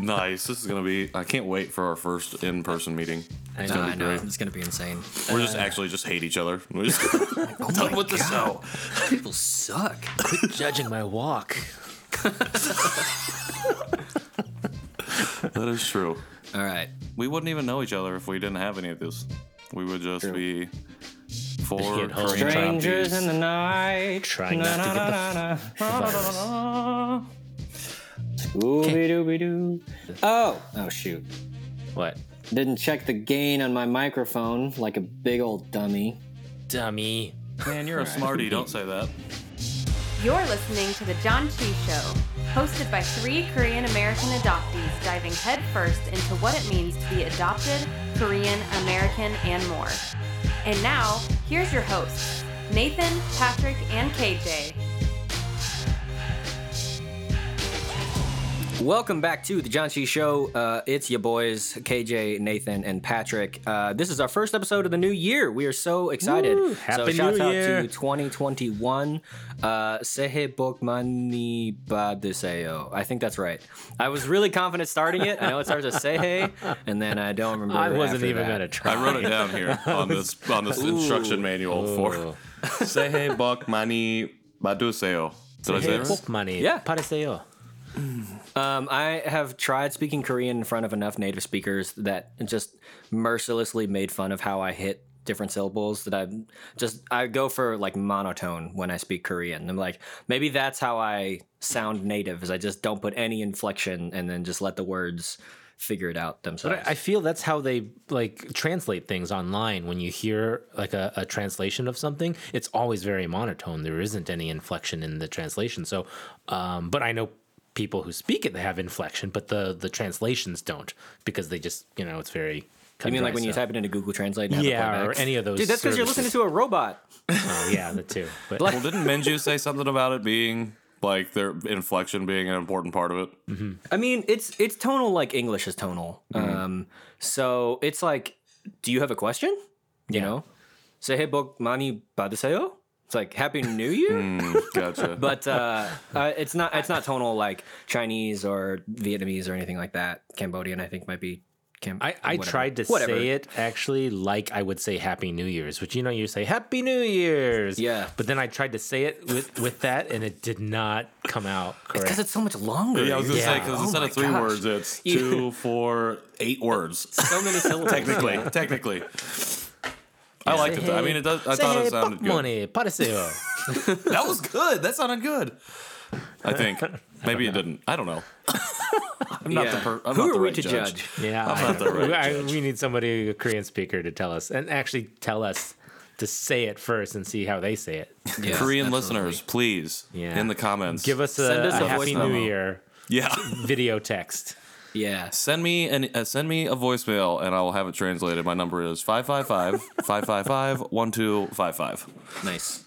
Nice. This is gonna be. I can't wait for our first in-person meeting. I It's know, gonna I be know. great. It's gonna be insane. We're just actually just hate each other. We're just Oh done with the oh show. People suck. Quit judging my walk. That is true. All right. We wouldn't even know each other if we didn't have any of this. We would just be four Get home. Korean Strangers zombies. the night. Trying not to get the virus. Ooby dooby doo. Oh, oh shoot. What? Didn't check the gain on my microphone like a big old dummy. Dummy. Man, you're a smarty. Don't say that. You're listening to The Janchi Show, hosted by three Korean American adoptees diving headfirst into what it means to be adopted, Korean, American, and more. And now, here's your hosts, Nathan, Patrick, and KJ. Welcome back to the Janchi Show. Uh, it's your boys, KJ, Nathan, and Patrick. Uh, this is our first episode of the new year. We are so excited. Woo! so Happy shouts New out Year. to 2021. Uh, Sehe bok mani badeseo. I think that's right. I was really confident starting it. I know it starts with Sehe, and then I don't remember. I wasn't after even gonna try. I wrote it down here on this on this instruction manual for Sehe bok mani baduseo. Did I say it right? Money. Yeah. Pareseo. Um, I have tried speaking Korean in front of enough native speakers that just mercilessly made fun of how I hit different syllables that I just I go for like monotone when I speak Korean. I'm like maybe that's how I sound native is I just don't put any inflection and then just let the words figure it out themselves. But I feel that's how they like translate things online. When you hear like a, a translation of something, it's always very monotone. There isn't any inflection in the translation. So, um, but I know people who speak it they have inflection, but the the translations don't because they just you know it's very. you mean like when you type it into Google Translate? And Yeah, or any of those Dude, that's because you're listening to a robot. Oh yeah, the two. But Well, didn't Minju say something about it being like their inflection being an important part of it? I mean, it's it's tonal like English is tonal. Um, so it's like, do you have a question? You know, say hey, bok mani badeseo. It's like Happy New Year, Mm, gotcha. but uh, uh, it's not it's not tonal like Chinese or Vietnamese or anything like that. Cambodian, I think, might be. Cam- I, I whatever. tried to Whatever. say it actually like I would say Happy New Year's, which you know you say Happy New Year's. Yeah. But then I tried to say it with with that, and it did not come out correct because correct. it's so much longer. yeah, I was gonna say because Oh instead of three gosh. words, it's two, four, eight words. so many syllables. technically, technically. I liked it. though. I mean, it does. I thought it sounded good. money, pareseo. That was good. That sounded good. I think maybe it didn't. I don't know. I'm not Yeah. the per- I'm Who not are the we to judge. judge? Yeah, I'm not the right I- judge. we need somebody, a Korean speaker, to tell us and actually tell us to say it first and see how they say it. Yeah, Korean absolutely. listeners, please, Yeah. in the comments, Give us a, Send us a a Happy voice New memo. Year yeah. video text. Yeah. Send me an uh, send me a voicemail and I will have it translated. My number is 555-555-1255. Nice.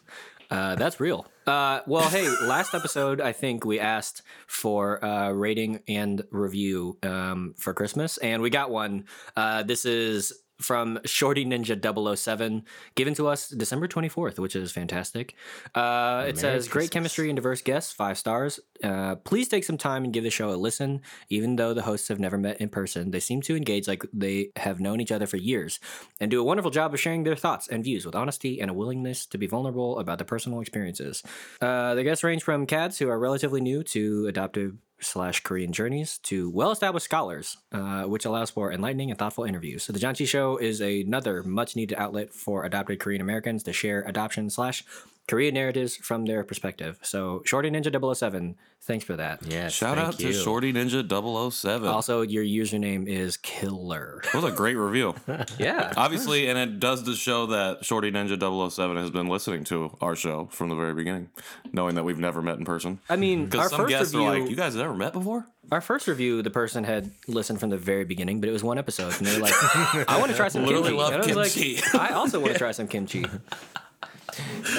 Uh, that's real. Uh, well, hey, last episode, I think we asked for uh, rating and review um, for Christmas, and we got one. Uh, this is from Shorty Ninja 007, given to us December 24th, which is fantastic. Uh, it says, Great chemistry and diverse guests, five stars. Uh, please take some time and give the show a listen. Even though the hosts have never met in person, they seem to engage like they have known each other for years and do a wonderful job of sharing their thoughts and views with honesty and a willingness to be vulnerable about their personal experiences. Uh, the guests range from cats who are relatively new to adoptive slash Korean journeys to well-established scholars, uh, which allows for enlightening and thoughtful interviews. So the Janchi Show is another much-needed outlet for adopted Korean Americans to share adoption slash Korean narratives from their perspective. So Shorty Ninja 007, thanks for that. Yeah. Shout thank out you. to Shorty Ninja 007. Also, your username is Killer. That was a great review. Yeah. Obviously, and it does to show that Shorty Ninja 007 has been listening to our show from the very beginning, knowing that we've never met in person. I mean, our Because some first guests review, are like, "You guys have never met before?" our first review, the person had listened from the very beginning, but it was one episode, and they're like, "I want to try some Literally kimchi." love and I was kimchi. like, I also want to try some kimchi.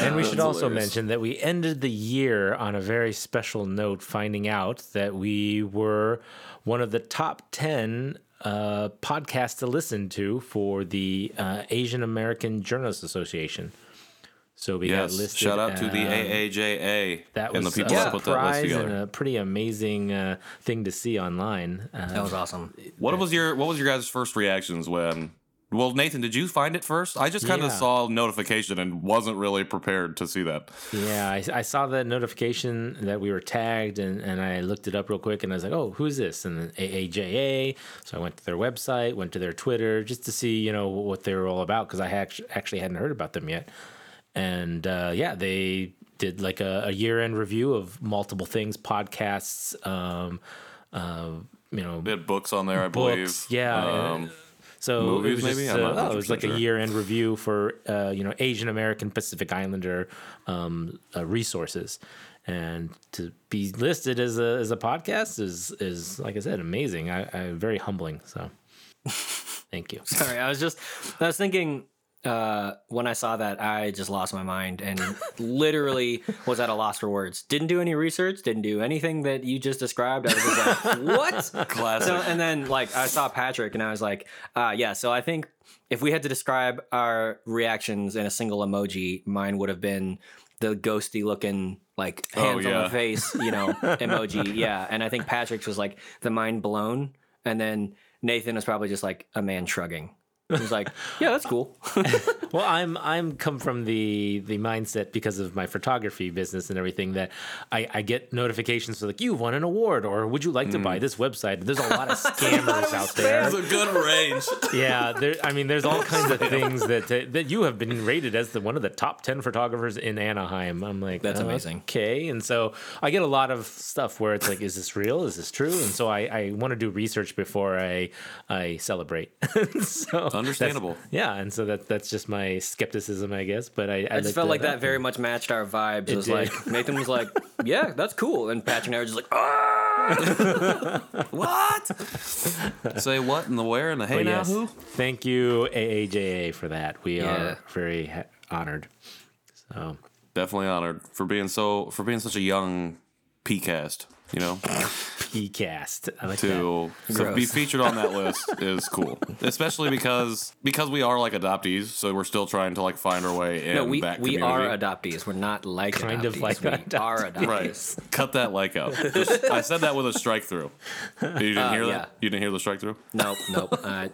And we should also hilarious. mention that we ended the year on a very special note, finding out that we were one of the top 10 uh, podcasts to listen to for the uh, Asian American Journalists Association. So we got listed. Shout out to the um, AAJA That and was the people a that put that list surprise together. and a pretty amazing uh, thing to see online. Uh, That was awesome. What was your What was your guys' first reactions when? Well, Nathan, did you find it first? I just kind of Yeah. saw notification and wasn't really prepared to see that. Yeah, I, I saw the notification that we were tagged, and, and I looked it up real quick, and I was like, "Oh, who's this?" And AAJA. So I went to their website, went to their Twitter, just to see, you know, what they were all about, because I actually hadn't heard about them yet. And uh, yeah, they did like a, a year-end review of multiple things, podcasts, um, uh, you know, They had books on there, I books. believe. Yeah. Um, So Movies, it was just, I'm uh, oh, it was 100% like a year-end review for uh, you know Asian American Pacific Islander um, uh, resources, and to be listed as a as a podcast is is like I said amazing. I, I very humbling. So thank you. Sorry, I was just I was thinking uh, when I saw that I just lost my mind and literally was at a loss for words. Didn't do any research, didn't do anything that you just described. I was just like, what? Classic. So, and then like I saw Patrick and I was like, uh, yeah. So I think if we had to describe our reactions in a single emoji, mine would have been the ghosty looking like hands on yeah. the face, you know, emoji. Yeah. And I think Patrick's was like the mind blown. And then Nathan was probably just like a man shrugging. He was like, yeah, that's cool. Well, I'm I'm come from the the mindset because of my photography business and everything that I, I get notifications for like you won an award or would you like to buy this website? There's a lot of scammers out there. There's a good range. yeah, there. I mean, there's all kinds of things that uh, that you have been rated as the one of the top ten photographers in Anaheim. I'm like, That's amazing. Okay, and so I get a lot of stuff where it's like, is this real? Is this true? And so I, I want to do research before I I celebrate. so that's- Understandable. Yeah, and so that that's just my skepticism, I guess. But I, I just felt to- like that very much matched our vibes. It was did. like Nathan was like, yeah, that's cool. And Patrick and I were just like, ah. what? Say what and the where and the hey But now yes, who? thank you AAJA for that. We Yeah. are very ha- honored. So Definitely honored for being so for being such a young PCast. You know, PCast. I like that. to to be featured on that list is cool, especially because because we are like adoptees, so we're still trying to like find our way in No, we, that we community. are adoptees. We're not like Kind adoptees. of like we adoptees. are adoptees. Right. Cut that like out. Just- I said that with a strike through. You didn't hear that? yeah. You didn't hear the strike through? Nope, nope. Uh,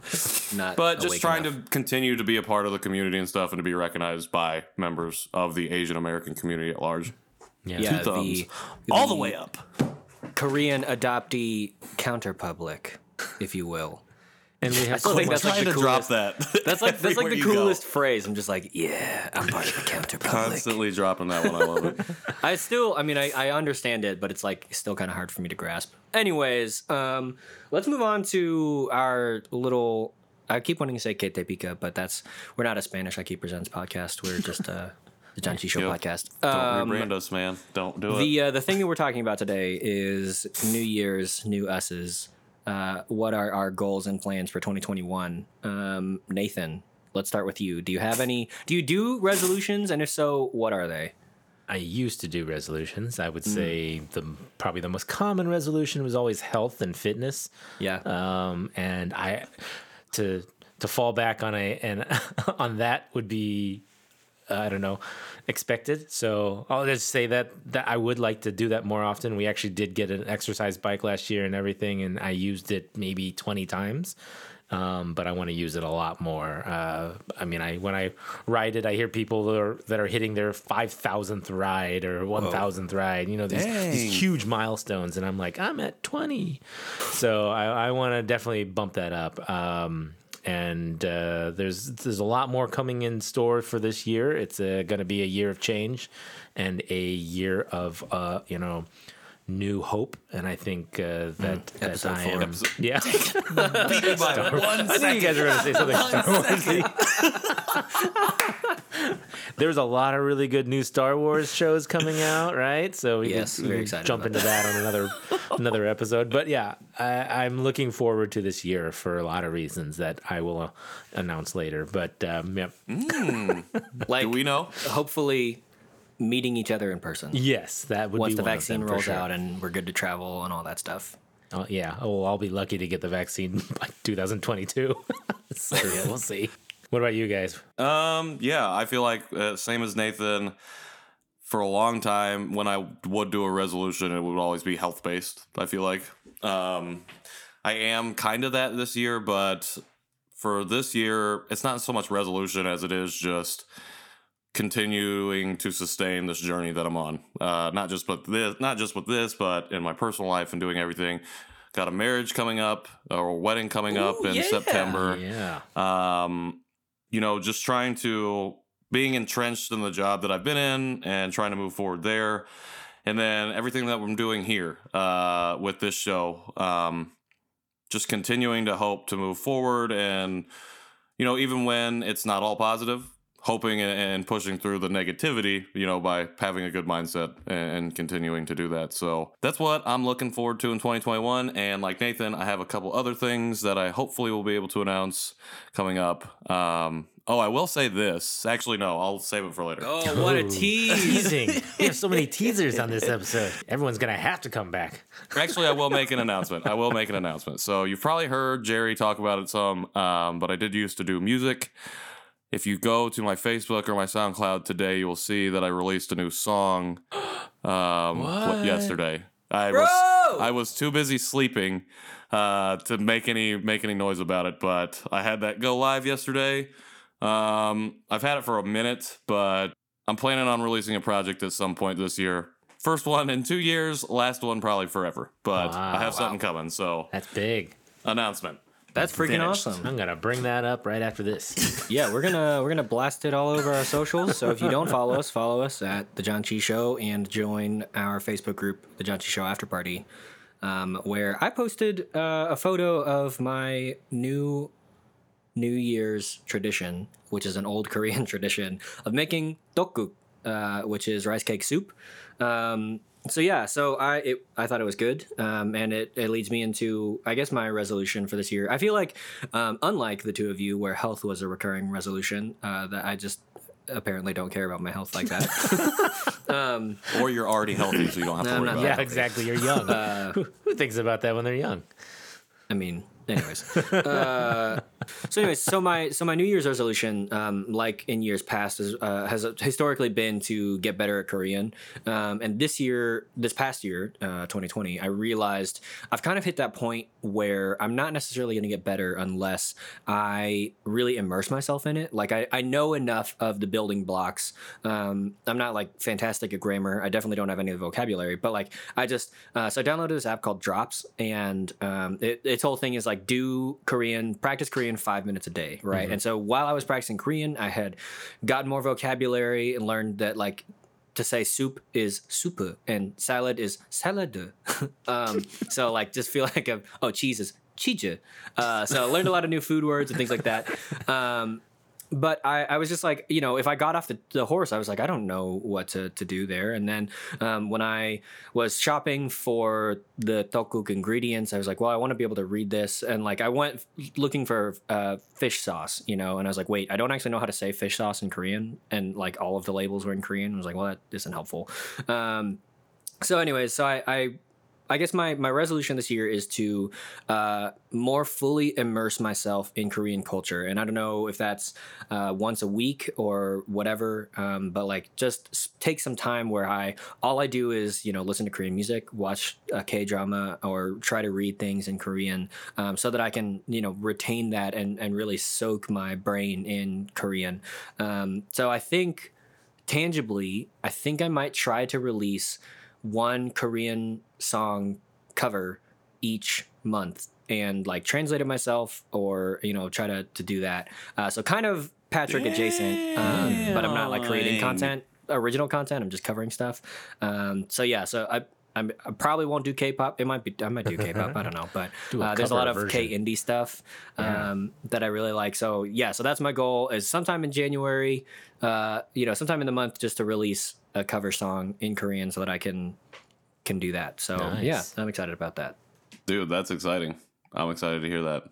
not. But just trying enough. to continue to be a part of the community and stuff and to be recognized by members of the Asian American community at large. Yeah. yeah, Two thumbs. the, All the way up. Korean adoptee counterpublic, if you will. And we have still think that's like trying the to drop that. That's like that's like the you go. coolest phrase. I'm just like, yeah, I'm part of the counterpublic. Constantly dropping that one. I love it. I still, I mean, I, I understand it, but it's like still kind of hard for me to grasp. Anyways, um, let's move on to our little. I keep wanting to say Que Te Pica, but that's we're not a Spanish I Keep Presents podcast. We're just uh, the Janchi Show Yep. podcast. Don't Um, rebrand us, man. Don't do it. the uh, the thing that we're talking about today is New Year's, new us's. Uh, what are our goals and plans for 2021? Um, Nathan, let's start with you. Do you have any? Do you do resolutions, and if so, what are they? I used to do resolutions. I would Mm. say the probably the most common resolution was always health and fitness. Yeah. Um, and I to to fall back on a and on that would be I don't know expected. So I'll just say that that I would like to do that more often. We actually did get an exercise bike last year and everything, and I used it maybe twenty times. Um, but I want to use it a lot more. Uh, I mean, I when I ride it, I hear people that are, that are hitting their five thousandth ride or one thousandth ride. You know, these, these huge milestones, and I'm like, I'm at twenty. So I, I want to definitely bump that up. Um, and uh, there's there's a lot more coming in store for this year. It's uh, going to be a year of change and a year of uh, you know new hope. And I think uh, that that Episode I four. am yeah. Beat by one I knew you guys were going to say something Star Wars. There's a lot of really good new Star Wars shows coming out, right? So we Yes, can, we can jump into that on another another episode. But yeah, I, I'm looking forward to this year for a lot of reasons that I will uh, announce later. But um, yeah, Like, Do we know? hopefully meeting each other in person yes, that would once be the one of vaccine them rolls sure. out and we're good to travel and all that stuff. Oh, yeah. Oh, I'll be lucky to get the vaccine by 2022. so yeah, we'll see. What about you guys? Um, yeah, I feel like uh, same as Nathan. For a long time, when I would do a resolution, it would always be health based. I feel like um, I am kind of that this year, but for this year, it's not so much resolution as it is just continuing to sustain this journey that I'm on. Uh, not just with this, not just with this, but in my personal life and doing everything. Got a marriage coming up, or a wedding coming up in yeah. September Yeah. um, you know, just trying to being entrenched in the job that I've been in and trying to move forward there. And then everything that I'm doing here uh, with this show, um, just continuing to hope to move forward. And, you know, even when it's not all positive, hoping and- and pushing through the negativity, you know, by having a good mindset and, and continuing to do that. So that's what I'm looking forward to in 2021. And like Nathan, I have a couple other things that I hopefully will be able to announce coming up. Um, oh, I will say this. Actually, no, I'll save it for later. Oh, what a tease! Teasing. We have so many teasers on this episode. Everyone's gonna have to come back. Actually, I will make an announcement. I will make an announcement. So you've probably heard Jerry talk about it some, um, but I did used to do music. If you go to my Facebook or my SoundCloud today, you will see that I released a new song um, what? yesterday. I Bro! was I was too busy sleeping uh, to make any make any noise about it, but I had that go live yesterday. Um, I've had it for a minute, but I'm planning on releasing a project at some point this year. First one in two years, last one probably forever. But I Wow. have something coming, so That's big. announcement. That's freaking Finished. awesome. I'm gonna bring that up right after this. Yeah, we're gonna we're gonna blast it all over our socials. So if you don't follow us, follow us at the Janchi Show and join our Facebook group, the Janchi Show After Party, um, where I posted uh, a photo of my new New Year's tradition, which is an old Korean tradition of making tteokguk, uh, which is rice cake soup. Um, so yeah, so I it, I thought it was good, um, and it, it leads me into I guess my resolution for this year. I feel like um, unlike the two of you, where health was a recurring resolution, uh, that I just apparently don't care about my health like that. Or you're already healthy, so you don't have to No, worry I'm about not it. yeah, exactly. You're young. who, who thinks about that when they're young? I mean, anyways. Uh, so, anyways, so my so my New Year's resolution, um, like in years past, is, uh, has historically been to get better at Korean. Um, and this year, this past year, uh, 2020, I realized I've kind of hit that point where I'm not necessarily going to get better unless I really immerse myself in it. Like I, I know enough of the building blocks. Um, I'm not like fantastic at grammar. I definitely don't have any of the vocabulary, but like I just uh, so I downloaded this app called Drops, and um, it, its whole thing is like do Korean, practice Korean five minutes a day, right? And so while I was practicing Korean, I had gotten more vocabulary and learned that like to say soup is soup and salad is salad. um, so like just feel like a oh cheese is cheese. Uh, so I learned a lot of new food words and things like that. Um, but I, I was just like, you know, if I got off the, the horse, I was like, I don't know what to, to do there. And then um, when I was shopping for the tteokguk ingredients, I was like, well, I want to be able to read this. And like, I went looking for uh, fish sauce, you know, and I was like, wait, I don't actually know how to say fish sauce in Korean. And like, all of the labels were in Korean. I was like, well, that isn't helpful. Um, so, anyways, so I, I I guess my, my resolution this year is to uh, more fully immerse myself in Korean culture. And I don't know if that's uh, once a week or whatever, um, but like just take some time where I, all I do is, you know, listen to Korean music, watch a K drama, or try to read things in Korean um, so that I can, you know, retain that and, and really soak my brain in Korean. Um, so I think tangibly, I think I might try to release one Korean song cover each month and like translate it myself or you know try to, to do that. Uh, so kind of patrick adjacent um, but i'm not like creating content original content. I'm just covering stuff. Um, so yeah so I, I'm, I probably won't do K-pop. It might be I might do K-pop. I don't know, but Do a uh, there's a lot of version. K indie stuff um, that I really like. So yeah, so that's my goal. Is sometime in January, uh, you know, sometime in the month, just to release a cover song in Korean so that I can can do that. So yeah, I'm excited about that. Dude, that's exciting. I'm excited to hear that.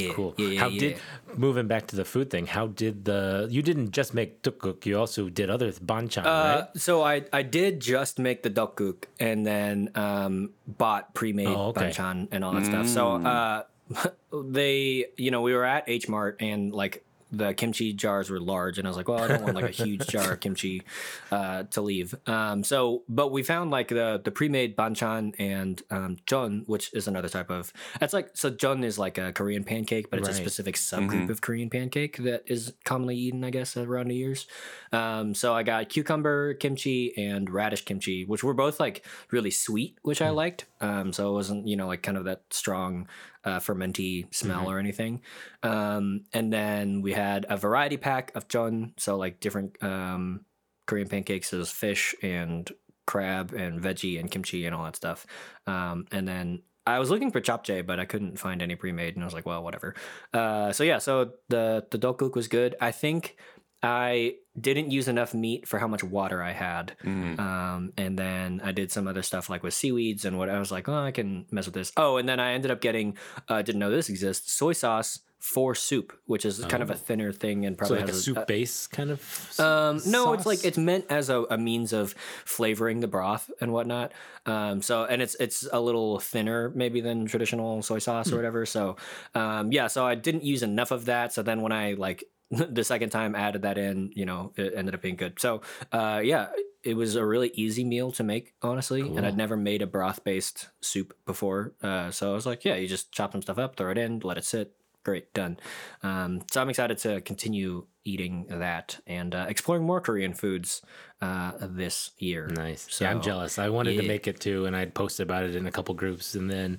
Yeah, Cool. Yeah, yeah, how yeah. did moving back to the food thing? How did the you didn't just make tteokguk, you also did other banchan, Uh, right? so I I did just make the tteokguk and then um, bought pre-made Oh, okay. banchan and all that stuff. So uh, they, you know, we were at H Mart and like the kimchi jars were large, and I was like, well, I don't want like a huge jar of kimchi uh, to leave. Um, so, but we found like the the pre made banchan and um, jeon, which is another type of. It's like so jeon is like a Korean pancake, but it's a specific subgroup of Korean pancake that is commonly eaten, I guess, around New Year's. Um, so I got cucumber kimchi and radish kimchi, which were both like really sweet, which I liked. Um, so it wasn't you know like kind of that strong uh, fermenty smell or anything. Um, and then we had a variety pack of jeon, so like different um, Korean pancakes. There's fish and crab and veggie and kimchi and all that stuff. Um, and then I was looking for japchae, but I couldn't find any pre-made, and I was like, well, whatever. Uh, so yeah, so the the tteokguk was good. I think I didn't use enough meat for how much water I had. Mm. Um, and then I did some other stuff like with seaweeds and what I was like, oh, I can mess with this. Oh, and then I ended up getting, uh, didn't know this exists, soy sauce for soup, which is kind of a thinner thing and Oh. So probably like a soup base kind of. um, no, it's like it's meant as a, a means of flavoring the broth and whatnot. Um, so and it's it's a little thinner maybe than traditional soy sauce or whatever. So um, yeah, so I didn't use enough of that. So then when I like the second time added that in, you know, it ended up being good. So uh, yeah, it was a really easy meal to make, honestly. And I'd never made a broth based soup before. Uh, so I was like, yeah, you just chop some stuff up, throw it in, let it sit. Great, done. Um, so I'm excited to continue eating that and uh, exploring more Korean foods uh, this year. Nice. So, yeah, I'm jealous. I wanted to make it too, and I'd posted about it in a couple groups, and then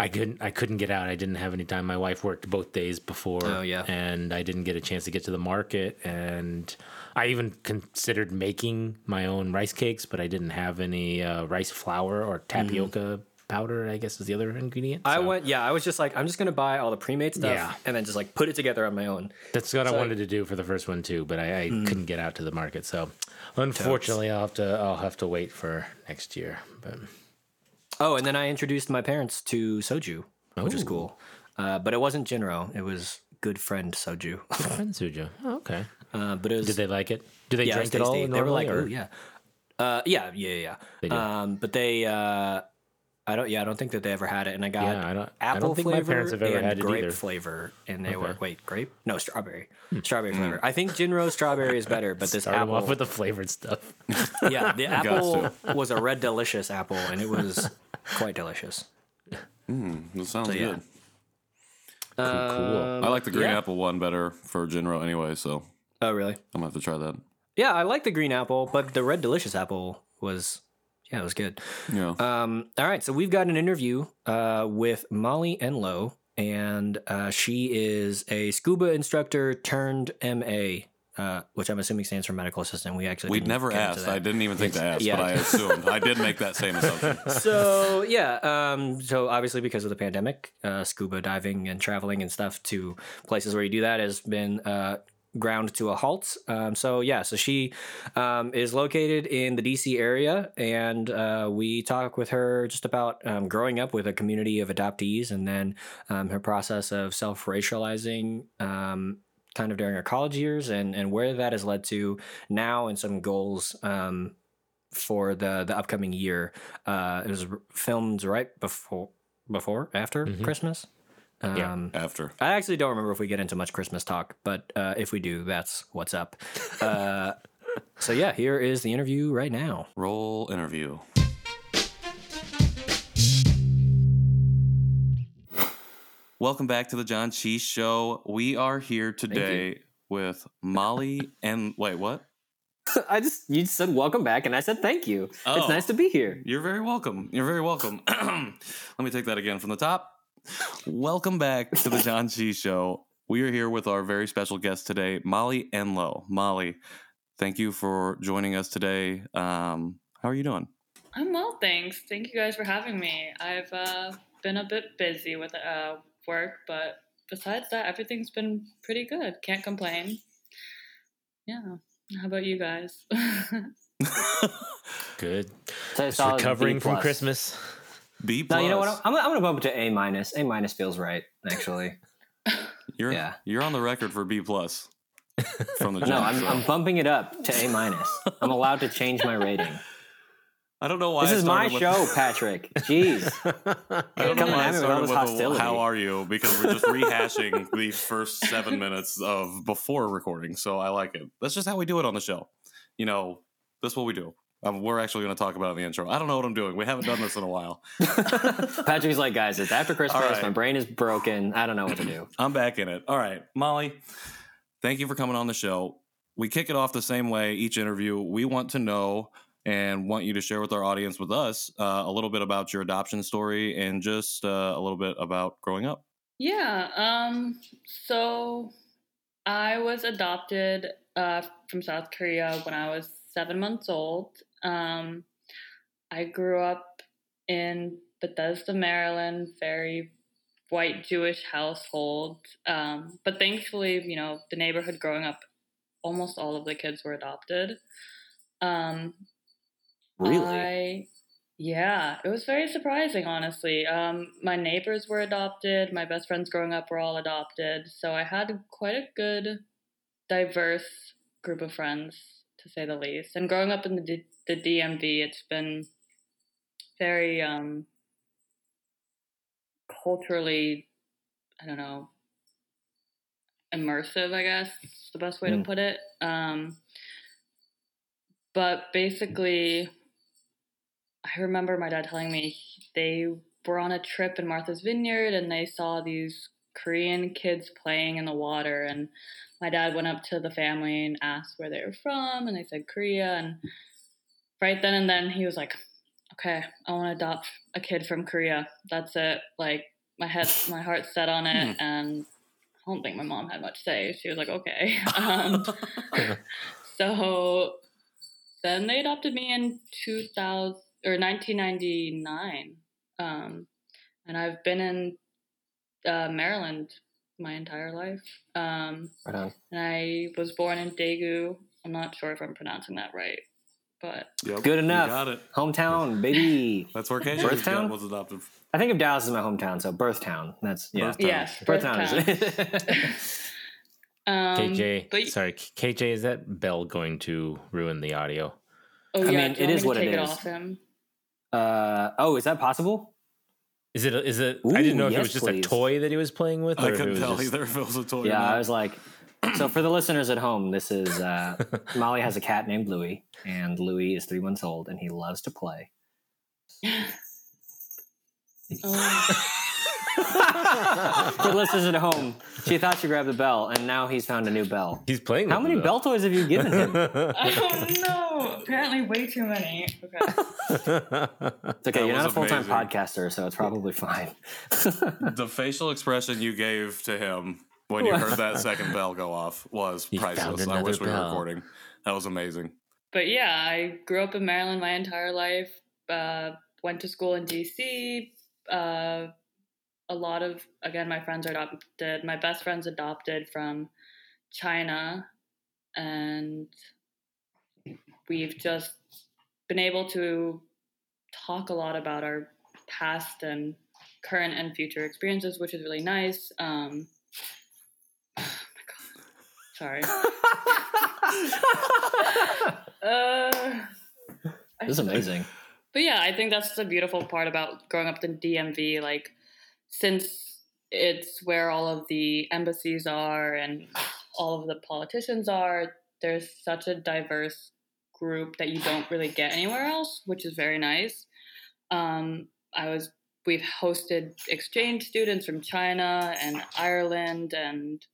I couldn't. I couldn't get out. I didn't have any time. My wife worked both days before. Oh, yeah. and I didn't get a chance to get to the market. And I even considered making my own rice cakes, but I didn't have any uh, rice flour or tapioca powder. I guess is the other ingredient. I went, yeah, I was just like, I'm just gonna buy all the pre-made stuff Yeah. and then just like put it together on my own. That's what I so- wanted to do for the first one too, but I, I Mm. couldn't get out to the market. So unfortunately, I'll have to. I'll have to wait for next year. But Oh, and then I introduced my parents to soju, which is cool. Uh, but it wasn't Jinro; it was good friend soju. Good friend soju. Oh, okay. uh, but it was Did they like it? Do they yeah, drink it all? tasty. They were like, or- oh yeah, uh, yeah, yeah, yeah. They. Um, but they, uh, I don't, yeah, I don't think that they ever had it. And I got Yeah, I don't- I apple don't think my flavor parents have ever and had grape flavor, and they were wait, grape? No, strawberry, Hmm. strawberry flavor. I think Jinro strawberry is better, but this Start apple, off with the flavored stuff. yeah, the apple was a red delicious apple, and it was quite delicious. Hmm. That sounds yeah. good. cool. I like the green yeah. apple one better for Jinro anyway, so Oh, really? I'm gonna have to try that. Yeah, I like the green apple, but the red delicious apple was, yeah, it was good. Yeah. Um, all right, so we've got an interview uh, with Molly Enelow, and uh, she is a scuba instructor turned MA, uh, which I'm assuming stands for medical assistant. We actually We'd never asked. I didn't even think to ask, yeah. but I assumed. I did make that same assumption. so yeah um so obviously because of the pandemic uh scuba diving and traveling and stuff to places where you do that has been uh ground to a halt um so yeah so she um is located in the dc area and uh we talk with her just about um, growing up with a community of adoptees and then um her process of self-racializing um kind of during our college years and and where that has led to now and some goals um for the the upcoming year. Uh, it was filmed right before before after Christmas. Um, Yeah. After. I actually don't remember if we get into much Christmas talk, but uh, if we do, that's what's up. Uh, so yeah, here is the interview right now. Roll interview. Welcome back to the Janchi Show. We are here today with Molly and wait, what? I just you said welcome back, and I said thank you. Oh. It's nice to be here. You're very welcome. You're very welcome. Let me take that again from the top. Welcome back to the Janchi Show. We are here with our very special guest today, Molly Enelow. Molly, thank you for joining us today. Um, how are you doing? I'm well, thanks. Thank you guys for having me. I've uh, been a bit busy with uh, work, but besides that, everything's been pretty good. Can't complain. Yeah. How about you guys? Good. So Just recovering B from. Christmas. B plus. No, you know what? I'm, I'm gonna bump it to A minus. A minus feels right, actually. You're Yeah. you're on the record for B plus from the No. I'm, I'm bumping it up to A minus. I'm allowed to change my rating. I don't know why. This I is my with- show, Patrick. Jeez. I don't know why I at me with all with a, how are you? Because we're just rehashing the first seven minutes of before recording. So I like it. That's just how we do it on the show. You know, that's what we do. Um, we're actually going to talk about it in the intro. I don't know what I'm doing. We haven't done this in a while. Patrick's like, guys, it's after Christmas. All right. My brain is broken. I don't know what to do. I'm back in it. All right, Molly, thank you for coming on the show. We kick it off the same way each interview. We want to know and want you to share with our audience, with us, uh, a little bit about your adoption story and just uh, a little bit about growing up. Yeah. Um. So I was adopted uh, from South Korea when I was seven months old. Um, I grew up in Bethesda, Maryland, very white Jewish household. Um, but thankfully, you know, the neighborhood growing up, almost all of the kids were adopted. Um, Really? I, yeah, it was very surprising, honestly. Um, my neighbors were adopted. My best friends growing up were all adopted. So I had quite a good, diverse group of friends, to say the least. And growing up in the, D- the DMV, it's been very um, culturally, I don't know, immersive, I guess is the best way Mm. to put it. Um, but basically, I remember my dad telling me they were on a trip in Martha's Vineyard and they saw these Korean kids playing in the water. And my dad went up to the family and asked where they were from, and they said Korea. And right then and then, he was like, "Okay, I want to adopt a kid from Korea. That's it. Like my head, my heart's set on it." And I don't think my mom had much say. She was like, "Okay." Um, so then they adopted me in 2000 or 1999 um, and i've been in uh, maryland my entire life um, Right on. and i was born in daegu i'm not sure if i'm pronouncing that right but Yep, Good enough. got it. Hometown, baby. That's where KJ Birth town? was adopted. I think of Dallas as my hometown, so birth town. That's yeah. Birth town. yes Birth birth town town. is um, KJ, but, sorry, KJ, is that bell going to ruin the audio? oh, I yeah, mean, do you it want is to what it take is. Off him? uh oh, is that possible? Is it? Is it? I didn't know if it was just please. a toy that he was playing with, I if couldn't tell just, either if it was a toy or Yeah, not. I was like, so for the listeners at home, this is uh, Molly has a cat named Louie, and Louie is three months old, and he loves to play. Oh, For the listeners at home, she thought she grabbed the bell, and now he's found a new bell. He's playing. How many it, bell toys have you given him? I don't know. Apparently, way too many. Okay. It's okay, That you're not a full time amazing. podcaster, so it's probably fine. the facial expression you gave to him when you heard that second bell go off was He priceless. I wish we were bell. recording. That was amazing. but yeah, I grew up in Maryland my entire life. Uh, went to school in DC. Uh, a lot of again, my friends are adopted. My best friend's adopted from China, and we've just been able to talk a lot about our past and current and future experiences, which is really nice. Um, oh sorry. Uh, this is amazing. but yeah, I think that's the beautiful part about growing up in DMV. Like, since it's where all of the embassies are and all of the politicians are, there's such a diverse group that you don't really get anywhere else, which is very nice. Um, I was we've hosted exchange students from China and Ireland and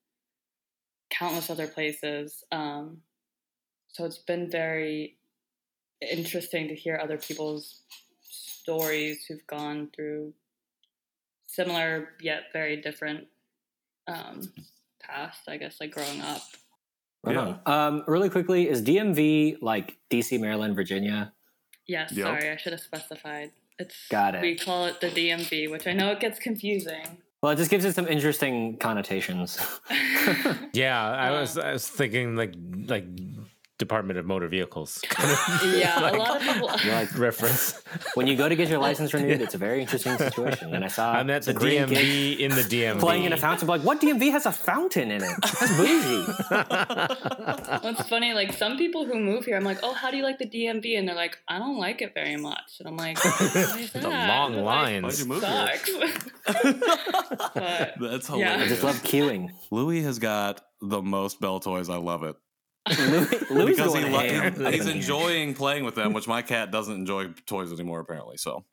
countless other places. Um, so it's been very interesting to hear other people's stories who've gone through similar yet very different um, paths. I guess like growing up. Right Yeah. Um, really quickly, is DMV like DC, Maryland, Virginia? Yes, Yep. sorry, I should have specified. It's Got it. We call it the DMV, which I know it gets confusing. Well, it just gives it some interesting connotations. Yeah, I was I was thinking like like Department of Motor Vehicles yeah, a lot of people. Like, reference. when you go to get your license renewed, it's a very interesting situation. And I saw I'm at the some Korean kids DMV in the DMV. playing in a fountain. Like, what DMV has a fountain in it? That's bougie. What's funny, like some people who move here, I'm like, oh, how do you like the DMV? And they're like, I don't like it very much. And I'm like, why is the long They're like, Why'd lines. you move here? Sucks. but That's Yeah. I just love queuing. Louie has got the most Bell toys. I love it. Louie, Louie because he lo- ham. he's enjoying playing with them, which my cat doesn't enjoy toys anymore, apparently. So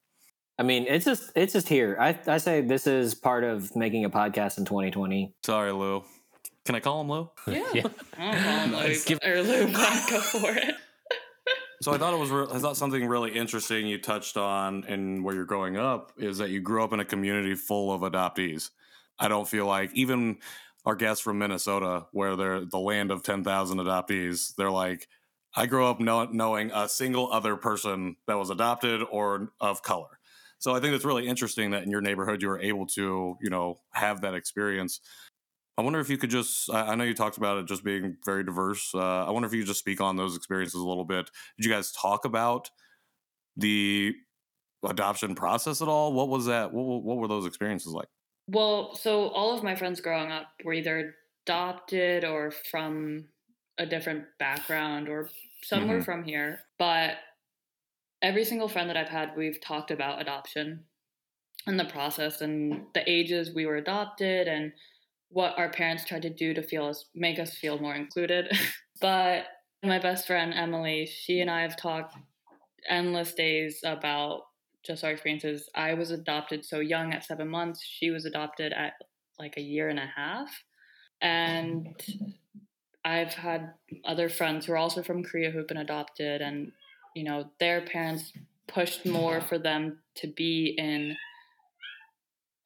I mean, it's just it's just here. I I say this is part of making a podcast in 2020. sorry, Lou. Can I call him Lou? yeah, Yeah. I don't call Nice. Lou, or Lou, go for it. So I thought it was re- I thought something really interesting you touched on and where you're growing up is that you grew up in a community full of adoptees. I don't feel like even our guests from Minnesota, where they're the land of ten thousand adoptees, they're like, I grew up know- knowing a single other person that was adopted or of color. So I think it's really interesting that in your neighborhood you were able to, you know, have that experience. I wonder if you could just, I I know you talked about it just being very diverse. Uh, I wonder if you could just speak on those experiences a little bit. Did you guys talk about the adoption process at all? What was that? What, what were those experiences like? Well, so all of my friends growing up were either adopted or from a different background, or some were Mhm. from here. But every single friend that I've had, we've talked about adoption and the process and the ages we were adopted and what our parents tried to do to feel us make us feel more included. but my best friend Emily, she and I have talked endless days about just our experiences. I was adopted so young at seven months. She was adopted at like a year and a half. And I've had other friends who are also from Korea who've been adopted, and you know, their parents pushed more for them to be in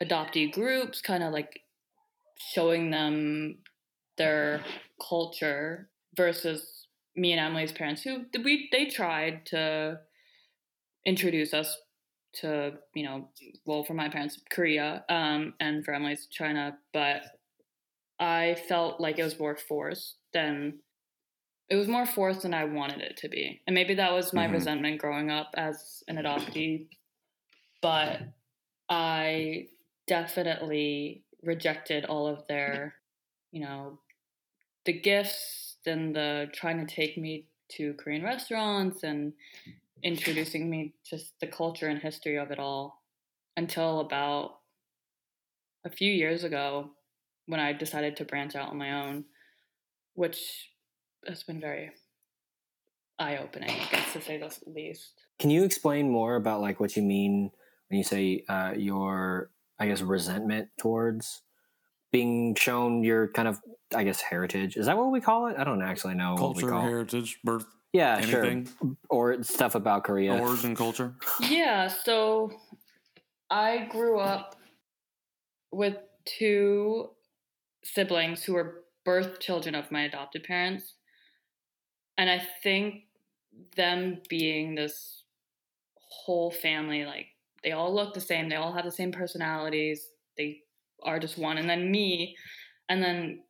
adoptee groups, kind of like showing them their culture versus me and Emily's parents, who we they tried to introduce us to you know well for my parents korea um, and for emily's china but i felt like it was more forced than it was more forced than i wanted it to be and maybe that was my Mhm. resentment growing up as an adoptee but i definitely rejected all of their you know the gifts and the trying to take me to korean restaurants and introducing me to the culture and history of it all until about a few years ago when I decided to branch out on my own, which has been very eye opening, I guess, to say the least. Can you explain more about like what you mean when you say uh, your, I guess, resentment towards being shown your kind of, I guess, heritage? Is that what we call it? I don't actually know what we Culture, call. it. heritage, birth, Yeah, anything, sure. Or stuff about Korea. origin culture. Yeah, so I grew up with two siblings who were birth children of my adopted parents. And I think them being this whole family, like they all look the same, they all have the same personalities, they are just one. And then me, and then